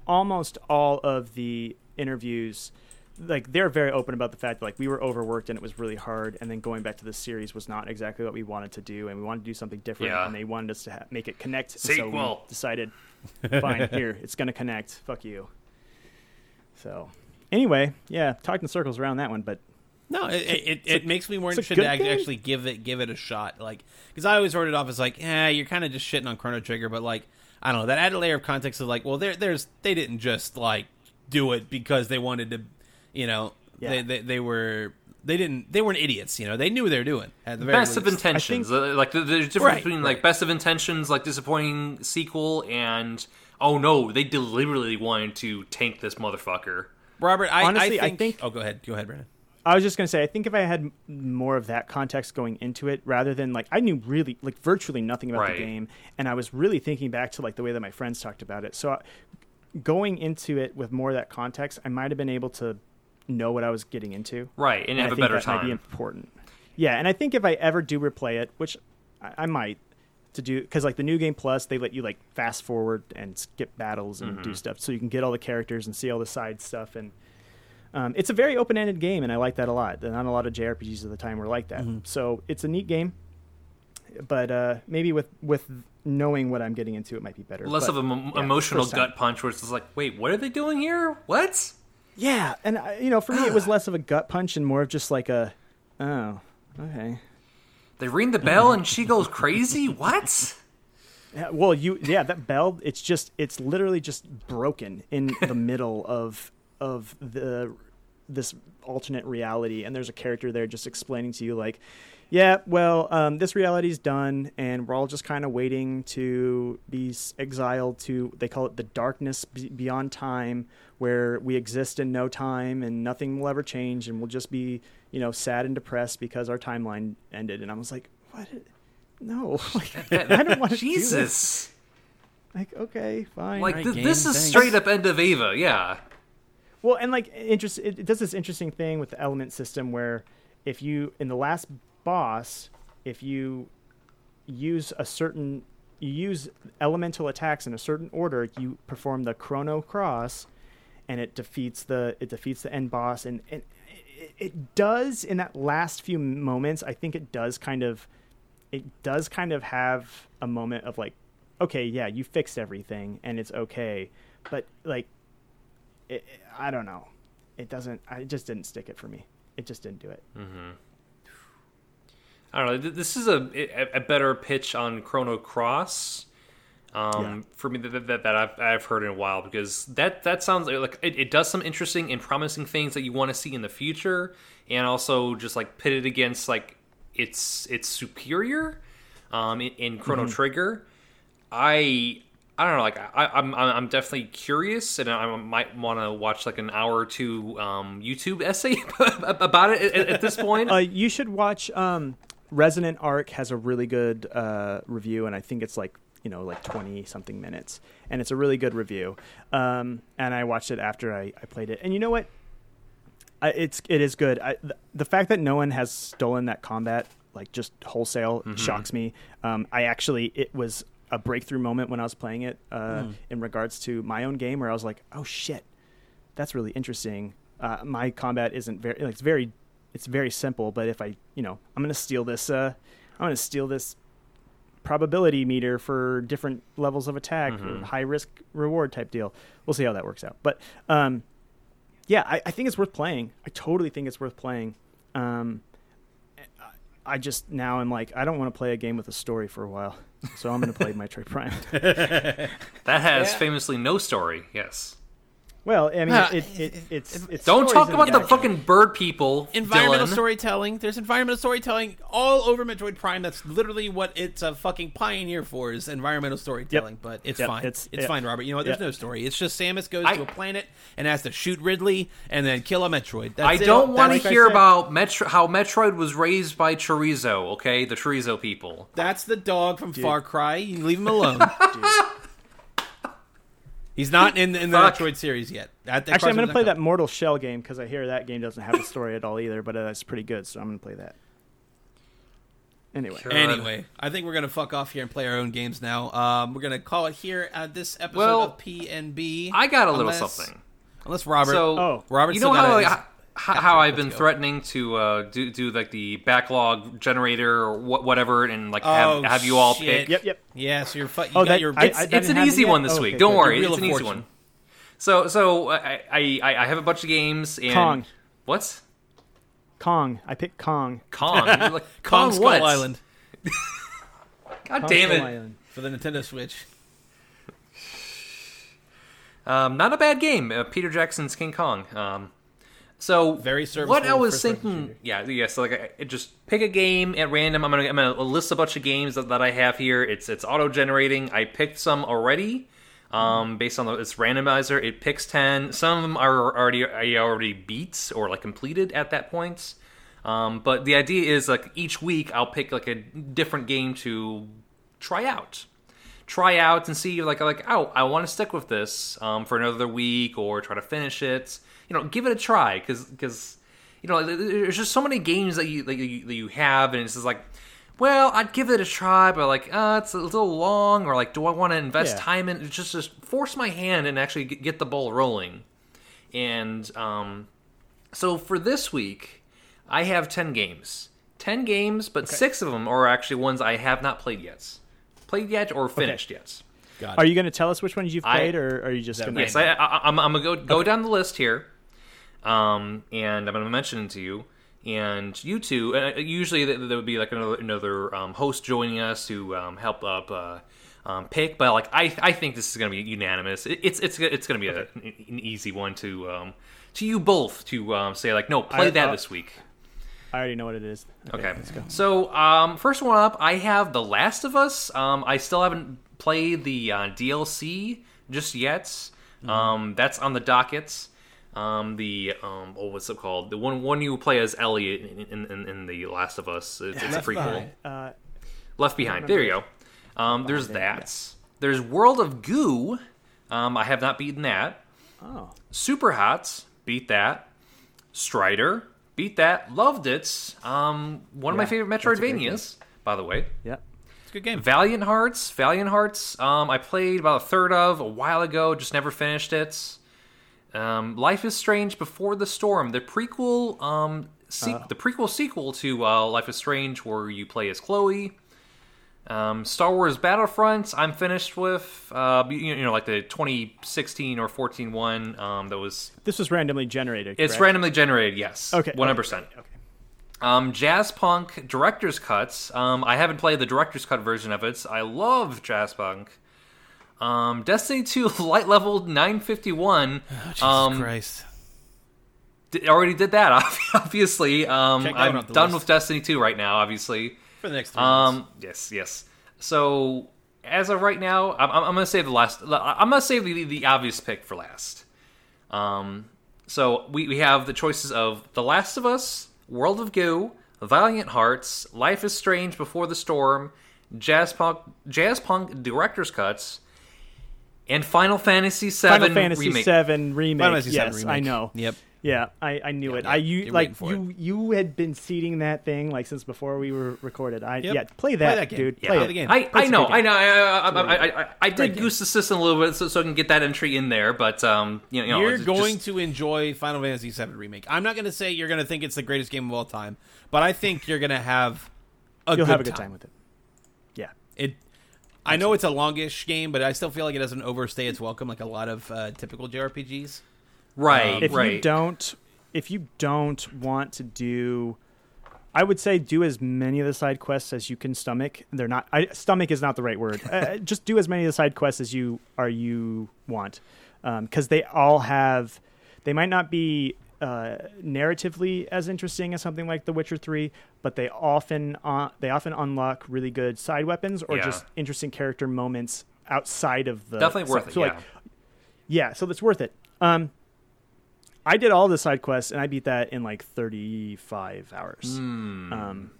almost all of the interviews, like they're very open about the fact that like we were overworked and it was really hard, and then going back to the series was not exactly what we wanted to do, and we wanted to do something different, Yeah. and they wanted us to ha- make it connect. and So we Sequel. decided, fine, here it's gonna connect. Fuck you. So, anyway, yeah, talked in circles around that one, but No, it it, it, makes me more interested to actually give it give it a shot. Like, because I always wrote it off as like, yeah, you're kind of just shitting on Chrono Trigger, but like, I don't know, that added layer of context of like, well, there there's they didn't just like do it because they wanted to, you know, Yeah. they, they they were they didn't they weren't idiots, you know, they knew what they were doing at the very Best of intentions, think- Uh, like the, there's a difference Right, between right. like best of intentions, like disappointing sequel, and oh no, they deliberately wanted to tank this motherfucker. Robert, I, Honestly, I, I think, think- Oh, go ahead, go ahead, Brandon. I was just gonna say, I think if I had more of that context going into it, rather than like I knew really like virtually nothing about Right. the game, and I was really thinking back to like the way that my friends talked about it. So, uh, going into it with more of that context, I might have been able to know what I was getting into, Right, and I have a think better that might be time. important. Yeah, and I think if I ever do replay it, which I, I might, to do because like the new game plus they let you like fast forward and skip battles and Mm-hmm. do stuff so you can get all the characters and see all the side stuff and um, it's a very open-ended game and i like that a lot not a lot of jrpgs at the time were like that Mm-hmm. so it's a neat game but uh, maybe with with knowing what i'm getting into it might be better Less But, of an yeah, emotional gut punch where it's just like, wait, what are they doing here? What? Yeah and I, you know for me it was ah. less of a gut punch and more of just like a oh okay They ring the bell and she goes crazy? What? Yeah, well, you yeah, that bell. It's just it's literally just broken in the middle of of the this alternate reality, and there's a character there just explaining to you like, yeah, well, um, this reality's done, and we're all just kind of waiting to be exiled to they call it the darkness be- beyond time, where we exist in no time and nothing will ever change, and we'll just be you know sad and depressed because our timeline ended. And I was like, what? No, like, I don't want to do this. Jesus. Like, okay, fine. Like, Right, th- game, this is thanks. straight up end of Eva, yeah. well, and like, interest, it, it does this interesting thing with the element system where if you, in the last boss, if you use a certain, you use elemental attacks in a certain order, you perform the chrono cross, and it defeats the it defeats the end boss, and, and it, it does in that last few moments. I think it does kind of, it does kind of have a moment of like, okay, yeah, you fixed everything, and it's okay, but like it, I don't know. It doesn't. I just didn't stick it for me. It just didn't do it. Mm-hmm. I don't know. This is a, a, better pitch on Chrono Cross um, Yeah. for me that, that, that I've, I've heard in a while because that, that sounds like, it, it does some interesting and promising things that you want to see in the future and also just like pit it against like its its superior um, in, in Chrono Trigger. I I don't know. Like I, I'm I'm definitely curious, and I might want to watch like an hour or two um, YouTube essay about it at, at this point. Uh, you should watch. Um, Resonant Arc has a really good uh, review, and I think it's like you know like 20 something minutes and it's a really good review. Um, and i watched it after I, I played it. And you know what? I, it's it is good. I, the, the fact that no one has stolen that combat like just wholesale Mm-hmm. shocks me. Um, i actually it was a breakthrough moment when i was playing it uh, Hmm. in regards to my own game where i was like oh shit. That's really interesting. Uh, my combat isn't very like, it's very it's very simple but if i you know i'm gonna steal this uh, i'm gonna steal this probability meter for different levels of attack, Mm-hmm. high risk reward type deal. We'll see how that works out. But um, yeah, I, I think it's worth playing. I totally think it's worth playing. Um, I- I just now I'm like I don't want to play a game with a story for a while, so I'm going to play My Metroid Prime. that has Yeah. famously no story. Yes. Well, I mean, Uh, it, it, it's it's Don't talk about the background. fucking bird people. environmental Dylan. storytelling. There's environmental storytelling all over Metroid Prime. That's literally what it's a fucking pioneer for is environmental storytelling. But it's Yep, fine. it's- It's, yeah. fine, Robert. You know what? There's Yeah. no story. It's just Samus goes I- to a planet and has to shoot Ridley and then kill a Metroid. That's I don't want to hear about Metro- how Metroid was raised by chorizo. Okay, the chorizo people. That's the dog from Far Cry. You leave him alone. He's not in, the in the Fuck. Metroid series yet. That, that Actually, I'm going to play not that Mortal Shell game because I hear that game doesn't have a story at all either, but uh, it's pretty good, so I'm going to play that. Anyway, Sure. Anyway, I think we're gonna fuck off here and play our own games now. Um, we're gonna call it here at this episode Well, of PNB. I got a little Unless- something. Unless Robert, So, Oh. Robert, you still know how, gotta- how, how, how I've been threatening to uh, do do like the backlog generator or wh- whatever, and like have, Oh, have you all shit. pick. yep, yep. Yeah, so you're fu- you Oh, got that- your I- It's, I it's didn't an have it easy one this Oh, week. okay, Don't worry, it's of an easy Fortune. one. So so I, I I I have a bunch of games and Kong. What? Kong. I picked Kong. Kong. Like, Kong Kong Skull what? Island God Kong damn Skull it. Island. for the Nintendo Switch. Um, not a bad game. Uh, Peter Jackson's King Kong. Um, so Very What I was thinking, yeah, yeah. So like, I, just pick a game at random. I'm gonna I'm gonna list a bunch of games that, that I have here. It's it's auto generating. I picked some already. Um, based on the, its randomizer, it picks ten. Some of them are already I already beat or like completed at that point. Um, but the idea is like each week I'll pick like a different game to try out try out and see like like oh I want to stick with this um, for another week or try to finish it. You know, give it a try because because you know there's just so many games that you that you, that you have and it's just like. Well, I'd give it a try, but like, uh, it's a little long, or like, do I want to invest Yeah. time in? Just, just force my hand and actually get, get the ball rolling. And um, so for this week, I have ten games. Ten games, but six of them are actually ones I have not played yet, played yet or finished yet. God. Are you going to tell us which ones you've I- played, or are you just going to? Yes, I, I, I'm, I'm gonna go go down the list here, um, and I'm gonna mention it to you. And you two, uh, usually there would be like another another um, host joining us to um, help up uh, um, pick. But like I, I think this is gonna be unanimous. It, it's it's it's gonna be a, an easy one to um, to you both to um, say like no, play I- that uh, this week. I already know what it is. Okay. let's go. So, um, first one up, I have The Last of Us. Um, I still haven't played the uh, DLC just yet. Mm-hmm. Um, that's on the docket. Um, the um, oh, what's it called? The one one you play as Elliot in, in, in, in The Last of Us. It's, it's a Left prequel. Behind. Uh, Left Behind. There you go. Um, there's that. There's World of Goo. Um, I have not beaten that. oh, Super Hot, beat that. Strider, beat that. Loved it. Um, one of my favorite that's a great Metroidvanias, by the way. yep. It's a good game. Valiant Hearts, Valiant Hearts. Um, I played about a third of a while ago, just never finished it. Um, Life is Strange Before the Storm, the prequel, um, se- the prequel sequel to uh, Life is Strange, where you play as Chloe. Um, Star Wars Battlefront, I'm finished with. Uh, you you know, like the 2016 or 14 one. Um, that was This was randomly generated. it's correct? randomly generated. Yes. Okay, One hundred percent. Okay. Um, Jazz Punk Director's Cuts. Um, I haven't played the Director's Cut version of it. I love Jazz Punk. Um, Destiny 2 Light Level 951. Jesus um, Christ. d- already did that, obviously. Um, that I'm done list. with Destiny 2 right now, obviously. For the next three months. Um, yes, yes. So, as of right now, I'm, I'm gonna save the last. I'm gonna save the, the obvious pick for last. Um, so we, we have the choices of The Last of Us, World of Goo, Valiant Hearts, Life is Strange Before the Storm, Jazz Punk, Jazz Punk Director's Cuts, and Final Fantasy VII Final Fantasy remake. VII remake. Final Fantasy VII yes, remake. I know. Yep. Yeah, I, I knew it. yeah, I you you're like waiting for you you had been seeding that thing like since before we were recorded. I Yep. yeah, play that, that game. dude. Yeah, play play it. the game. I, I know, good I know. I, I, I, I, I, I did game. goose the system a little bit so, so I can get that entry in there, but um, you know, You're it's going to enjoy Final Fantasy VII remake. I'm not going to say you're going to think it's the greatest game of all time, but I think you're going to have a You'll good have a good time with it. Yeah. It. I know it's a longish game, but I still feel like it doesn't overstay its welcome like a lot of uh, typical JRPGs. right, If right. you don't if you don't want to do I would say do as many of the side quests as you can stomach. They're not I, stomach is not the right word. uh, just do as many of the side quests as you are you want, because they all have. They might not be uh, narratively as interesting as something like The Witcher Three, but they often uh, they often unlock really good side weapons or Yeah. just interesting character moments outside of the Definitely worth so- it. so, yeah. like, yeah, so that's worth it. Um, I did all the side quests and I beat that in like 35 hours. Hmm. Um,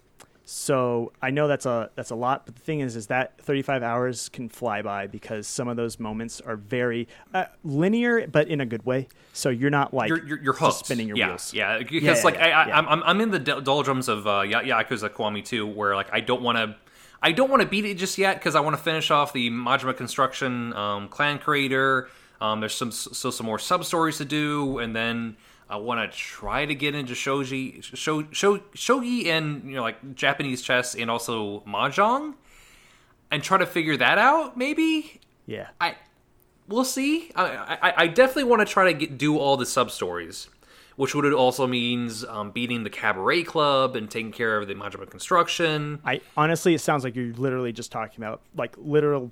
so I know that's a that's a lot, but the thing is, is that 35 hours can fly by because some of those moments are very uh, linear, but in a good way. So you're not like you're, you're, you're hooked. spinning your yeah, wheels. Yeah, because Yeah, yeah, like I, I, yeah. I'm I'm in the doldrums of uh, Ya- Yakuza Kiwami 2, where like I don't want to. I don't want to beat it just yet because I want to finish off the Majima Construction um, clan creator. Um, there's some still some more sub stories to do, and then I want to try to get into shogi, sho, sho, shogi, and you know like Japanese chess, and also mahjong, and try to figure that out. Maybe Yeah. I we'll see. I I, I definitely want to try to get, do all the sub stories, which would also means um, beating the cabaret club and taking care of the Majima construction. I honestly, it sounds like you're literally just talking about like literal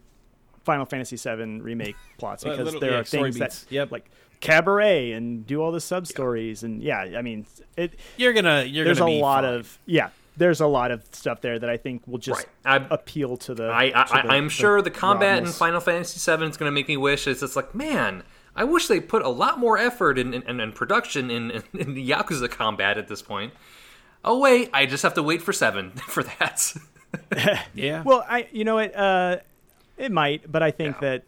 Final Fantasy VII remake plots because little- there yeah, are things beats. that Yep. like cabaret and do all the sub stories and yeah, I mean it. You're gonna. You're there's a gonna be lot fine. of yeah. There's a lot of stuff there that I think will just Right. I- appeal to the. I, to I, the- I'm sure the combat in. Final Fantasy VII is going to make me wish. It's just like, man, I wish they put a lot more effort in, in, in production in, in, in the Yakuza combat at this point. Oh wait, I just have to wait for seven for that. Yeah. Well, I you know it. Uh, it might, but I think Yeah. that.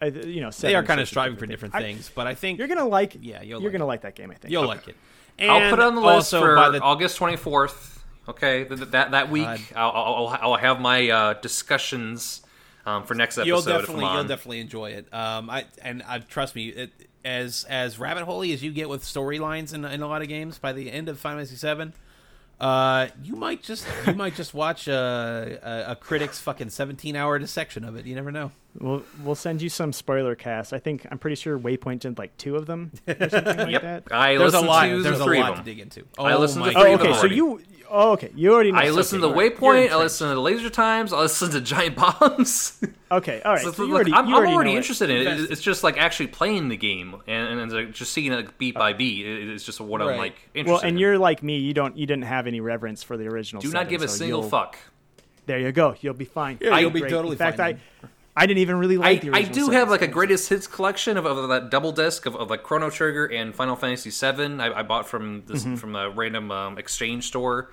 I, you know, they are kind of such a striving for thing. different I- things, but I think You're gonna like. Yeah, you'll you're like gonna it. like that game. I think. you'll like it. I'll put it on the list also for by the August 24th. Okay, th- th- that that week I'll, I'll, I'll have my uh, discussions um, for next episode. you'll if I'm definitely you'll definitely enjoy it. Um, I and I trust me, it, as as rabbit holey as you get with storylines in, in a lot of games, by the end of Final Fantasy Seven, uh, you might just you might just watch a, a, a critic's fucking seventeen hour dissection of it. You never know. We'll we'll send you some spoiler cast. I think I'm pretty sure Waypoint did like two of them or something like Yep, that. I There's a listened lot. to There's a lot to dig into. Oh, I listened to my three Oh, of them okay. So you. Oh, okay. You already know. I listen to okay, you're- you're Waypoint. I listen listened to Laser Times. I listen to Giant Bombs. Okay. All right. So, So look, already, I'm, I'm already already know it. interested in it. Invested. It's just like actually playing the game and, and, like, just seeing it like, beat by oh. beat. It- It's just what I'm like interested. Well, and in. you're like me. You don't. You didn't have any reverence for the original. do not seven, give a so single fuck. There you go. You'll be fine. Yeah, you'll Great. be totally In fact, fine I, I didn't even really I, like the I do seven, have like a greatest hits collection of, of that double disc of, of like Chrono Trigger and Final Fantasy VII. I, I bought from this from a random um, exchange store.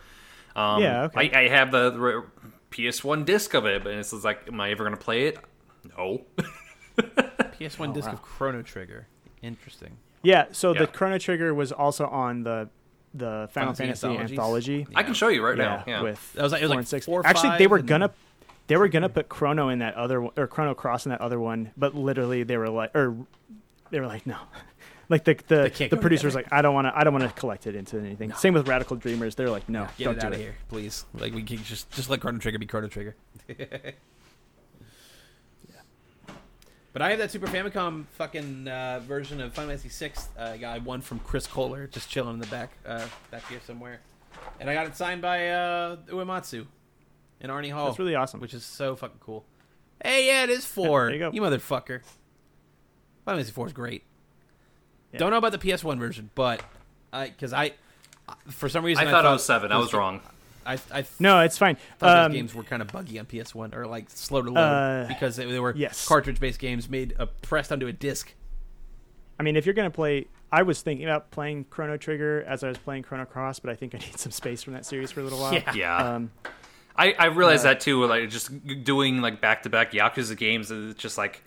Um, Mm-hmm. Yeah, okay. I, I have the, the PS1 disc of it, but it's just like, am I ever going to play it? No. PS1 disc wow. of Chrono Trigger. Interesting. Yeah. So Yeah. the Chrono Trigger was also on the the Final Fantasy Fantasy anthologies? anthology. I can show you right Yeah, now. Yeah. with That was like- it was four like and six. four, Actually, they were gonna they were gonna put Chrono in that other one, or Chrono Cross in that other one, but literally they were like, or they were like, no. Like the the, the go producer was together. like, I don't want to, I don't want to collect it into anything. Same with Radical Dreamers. They're like, no, Get don't it do out it. of here, please. Like we can just just let Chrono Trigger be Chrono Trigger. Yeah. But I have that Super Famicom fucking uh, version of Final Fantasy VI. Uh, I got one from Chris Kohler, just chilling in the back, uh, back here somewhere. And I got it signed by uh, Uematsu and Arnie Hall. That's really awesome. Which is so fucking cool. Hey, yeah, it is four. there you go. You motherfucker. Final Fantasy Four is great. Yeah. Don't know about the PS1 version, but I because I, for some reason, I thought it thought was seven. I was wrong. I, I No, it's fine. thought Um, those games were kind of buggy on PS1 or like slow to load Uh, because they, they were yes. cartridge-based games made uh, pressed onto a disc. I mean, if you're gonna play, I was thinking about playing Chrono Trigger as I was playing Chrono Cross, but I think I need some space from that series for a little while. Yeah. Yeah. Um, I, I realized Yeah. that too. Like just doing like back to back Yakuza games is just like,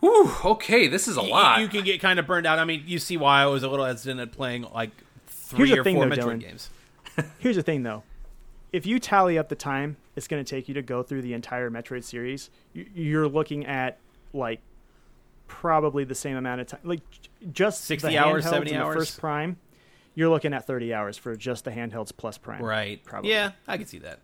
whew, okay, this is a Y- lot. You can get kind of burned out. I mean, you see why I was a little hesitant at playing like three the or thing, four though, Metroid Dylan. games. here's the thing, though. If you tally up the time it's going to take you to go through the entire Metroid series, you- you're looking at like probably the same amount of time. Like j- just 60 the hours, handhelds 70 and the hours? first Prime, you're looking at 30 hours for just the handhelds plus Prime. Right. Probably. Yeah, I can see that.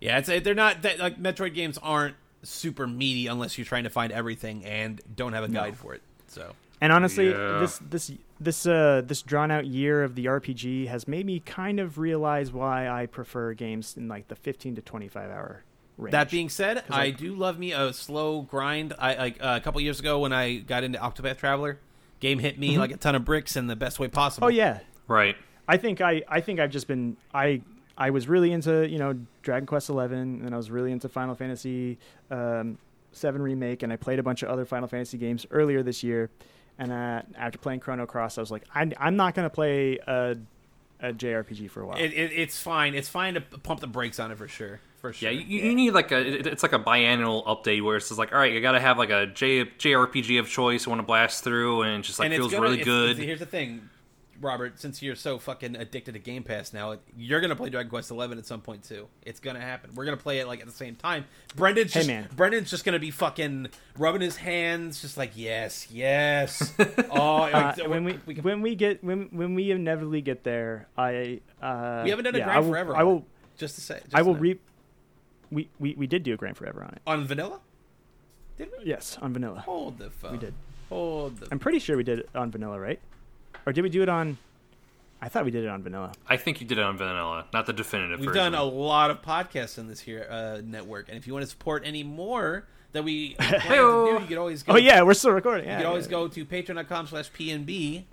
Yeah, it's they're not that, like Metroid games aren't super meaty unless you're trying to find everything and don't have a guide for it. So And honestly, Yeah. this this this uh this drawn out year of the RPG has made me kind of realize why I prefer games in like the 15 to 25 hour range. that being said, I like- do love me a slow grind. I like uh, a couple years ago when I got into Octopath Traveler, game hit me like a ton of bricks in the best way possible. oh yeah, right. I think I I think I've just been I I was really into you know Dragon Quest Eleven and I was really into Final Fantasy um, Seven remake and I played a bunch of other Final Fantasy games earlier this year, and uh, after playing Chrono Cross, I was like I, I'm not gonna play a a JRPG for a while. It, it, it's fine. It's fine to pump the brakes on it for sure. For sure. Yeah, you, you need like a it- it's like a biannual update where it's just like, all right, you got to have like a J, JRPG of choice you want to blast through, and it just like and feels gonna, really good. here's the thing, Robert. Since you're so fucking addicted to Game Pass now, you're gonna play Dragon Quest Eleven at some point too. It's gonna happen. We're gonna play it like at the same time. Brendan's Hey, just, man. Brendan's just gonna be fucking rubbing his hands, just like yes, yes. oh, Uh, when we, we, can, when we get when when we inevitably get there, I uh, we haven't done a yeah, grind I will, forever. I will just to say. Just I will to know. re. We, we we did do a grind forever on it. on vanilla. Did we? Yes, on vanilla. Hold the phone. We did. Hold the. I'm pretty sure we did it on vanilla, right? Or did we do it on? I thought we did it on vanilla. I think you did it on vanilla, not the definitive. We've version. done a lot of podcasts in this here uh, network, and if you want to support any more that we plan to do, you can always go. Oh yeah, we're still recording. you Yeah, can always yeah. go to patreon.com slash pnb,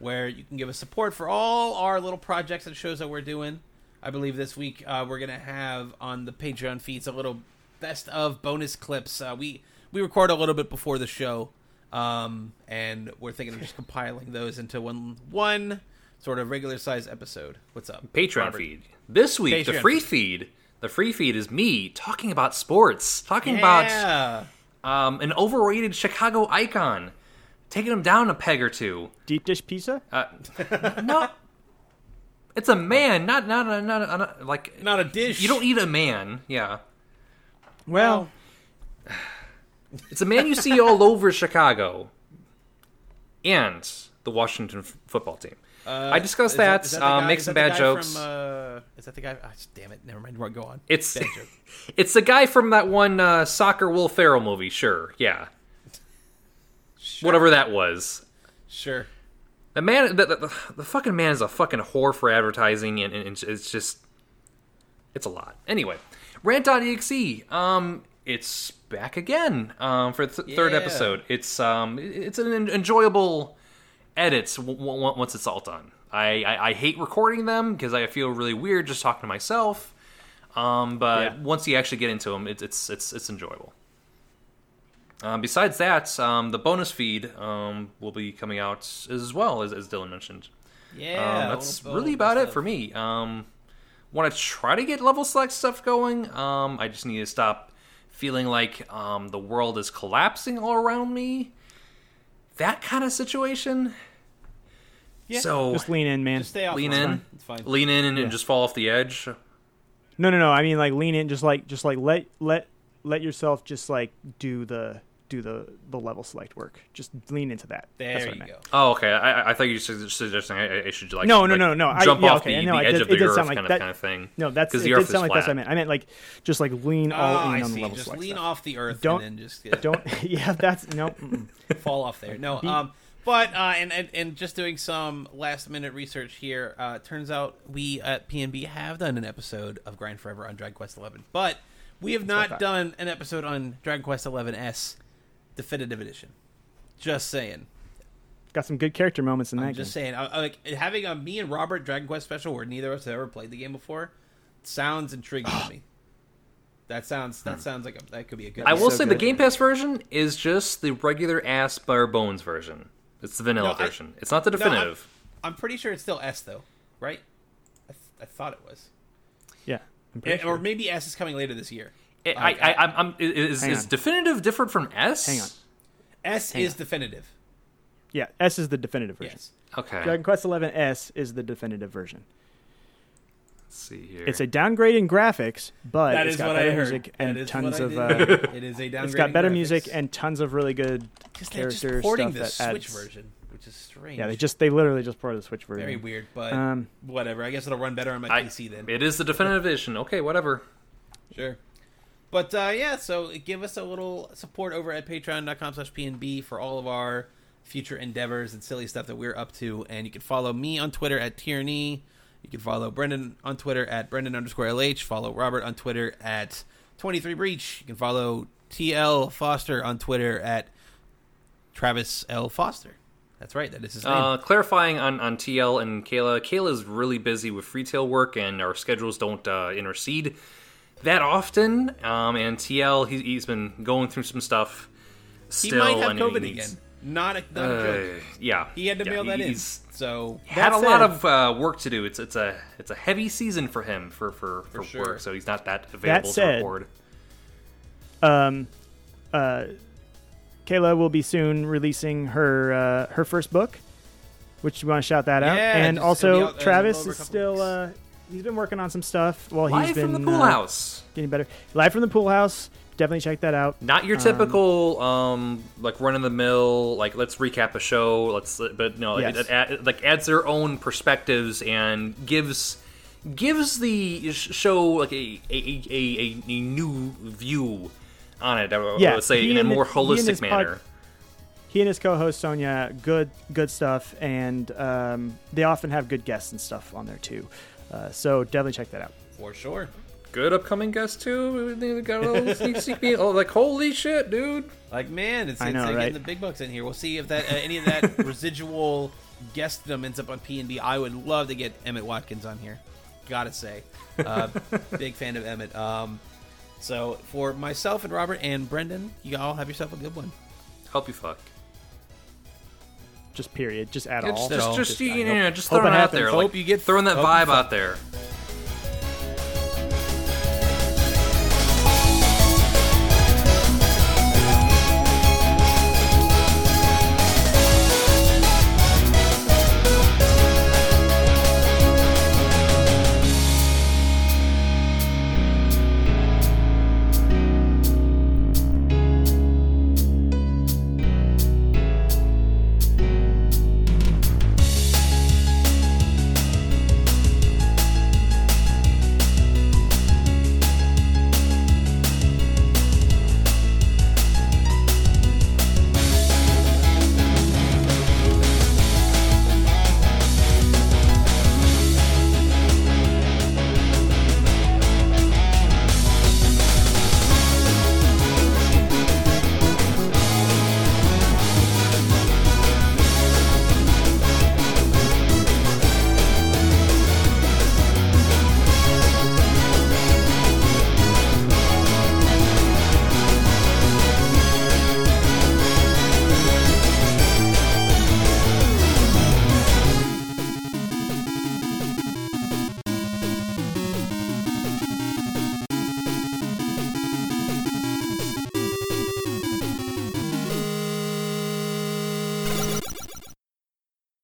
where you can give us support for all our little projects and shows that we're doing. I believe this week uh, we're gonna have on the Patreon feeds a little best of bonus clips. Uh, we we record a little bit before the show, um, and we're thinking of just compiling those into one one sort of regular size episode. What's up? Patreon Robert? feed this week. the free feed. The free feed is me talking about sports, talking about um, an overrated Chicago icon, taking him down a peg or two. deep dish pizza. Uh, no, it's a man, not not a, not, a, not a- like Not a dish. you don't eat a man. Yeah, Well, it's a man you see all over Chicago, and the Washington f- football team. Uh, I discussed that. that, the um, guy- make some that bad jokes. From, uh, is that the guy? ah, damn it! Never mind. Go on. It's it's the guy from that one uh, soccer Will Ferrell movie. Sure, yeah, whatever that was. Sure. The man, the, the, the fucking man is a fucking whore for advertising, and, and it's just, it's a lot. Anyway, rant.exe, um, it's back again, um, for the th- third episode. It's, um, it's an enjoyable edit w- w- once it's all done. I, I, I hate recording them because I feel really weird just talking to myself. Um, but Yeah. once you actually get into them, it's it's it's it's enjoyable. Um, besides that, um, the bonus feed um, will be coming out as well as, as Dylan mentioned. Yeah. um, that's little- really about it for me. Um, Want to try to get level select stuff going? Um, I just need to stop feeling like um, the world is collapsing all around me. That kind of situation. Yeah. So just lean in, man. Just stay off. lean it's in, fine. It's fine. lean in, and, and just fall off the edge. No, no, no. I mean, like lean in. Just like, just like let let let yourself just like do the do the the level select work. Just lean into that. That's There what I you meant. go. Oh, okay. I, I- I thought you were suggesting I, I should like No, no, like, no, no. I- jump yeah, off okay, the, I know, the it edge did- of the earth sound like kind of kind of thing. No, that's 'Cause it. the Did earth is sound like that's what I meant. I meant like just like lean all oh, in on the level Just select lean stuff. off the earth Don't- and then just yeah, Don't. yeah, that's no. fall off there. No. Um. But uh, and, and and just doing some last minute research here. Uh, turns out we at PNB have done an episode of Grind Forever on Dragon Quest Eleven, but we have what not done an episode on Dragon Quest Eleven S Definitive Edition. Just saying. Got some good character moments in that I'm just game. saying. I, I, like having a me and Robert Dragon Quest special where neither of us have ever played the game before. sounds intriguing to me. That sounds that sounds like a, that could be a good. I will so say the. Game Pass version is just the regular ass bare bones version. It's the vanilla No, I- version. it's not the No, I'm- definitive. I'm pretty sure it's still S though, right? I, th- I thought it was, Yeah. I'm pretty Eh, sure. or maybe S is coming later this year. I, I, I, I'm, I'm, is, is definitive different from S? Hang on. S is definitive. Yeah, S is the definitive version. Yes. Okay. Dragon Quest XI S is the definitive version. Let's see here. It's a downgrade in graphics, but That it's is got what better I heard. music and tons of. I Uh, did. it is a downgrade. it's got better graphics. music and tons of really good 'Cause they're just character porting stuff the that Switch adds. version, which is strange. Yeah, they just they literally just ported the Switch version. very weird, but Um, whatever. I guess it'll run better on my I- PC then. It is the definitive edition. Okay, whatever. Sure. But uh, yeah, so give us a little support over at patreon.com slash PNB for all of our future endeavors and silly stuff that we're up to. And you can follow me on Twitter at Tierney. You can follow Brendan on Twitter at Brendan underscore LH. Follow Robert on Twitter at 23Breach. You can follow TL Foster on Twitter at Travis L. Foster. That's right, that is his name. Uh, clarifying on, on TL and Kayla. Kayla's really busy with retail work, and our schedules don't uh, intercede that often. Um, and TL, he, he's been going through some stuff. he Still, might have COVID needs- again. Not a, not a Uh, joke. yeah, He had to yeah, mail that in. he's So Had That a lot said- of uh, work to do. It's it's a it's a heavy season for him for for, for, sure. work, so he's not that available that said- to record. Um, uh, Kayla will be soon releasing her uh, her first book, which we want to shout that out. Yeah, and just- it'll be also out, uh, in a Travis is still uh, he's been working on some stuff. Well, Live he's been from the pool uh, house. getting better. Live from the pool house. Definitely check that out. Not your typical um, like run of the mill like let's recap a show. Let's but no, Yes. it, it, add- like adds their own perspectives and gives gives the show like a a, a, a, a new view on it. I would Yeah, say in a more his- he holistic pod- manner. He and his co-host Sonia, good good stuff, and um, they often have good guests and stuff on there too. Uh, so definitely check that out. for sure. Good upcoming guest too. They got a little sneak sneak peek. Oh, like holy shit, dude! Like man, it's, I it's know, like right? getting the big bucks in here. We'll see if that uh, any of that residual guestdom ends up on P and B. I would love to get Emmett Watkins on here. Gotta say, uh, big fan of Emmett. Um, so for myself and Robert and Brendan, you all have yourself a good one. Help you fuck. Just period. Just at Yeah, all. just, just, just, Just- you know, just hope throwing it it out happens. there. Hope like, you get- throwing that hope vibe out there.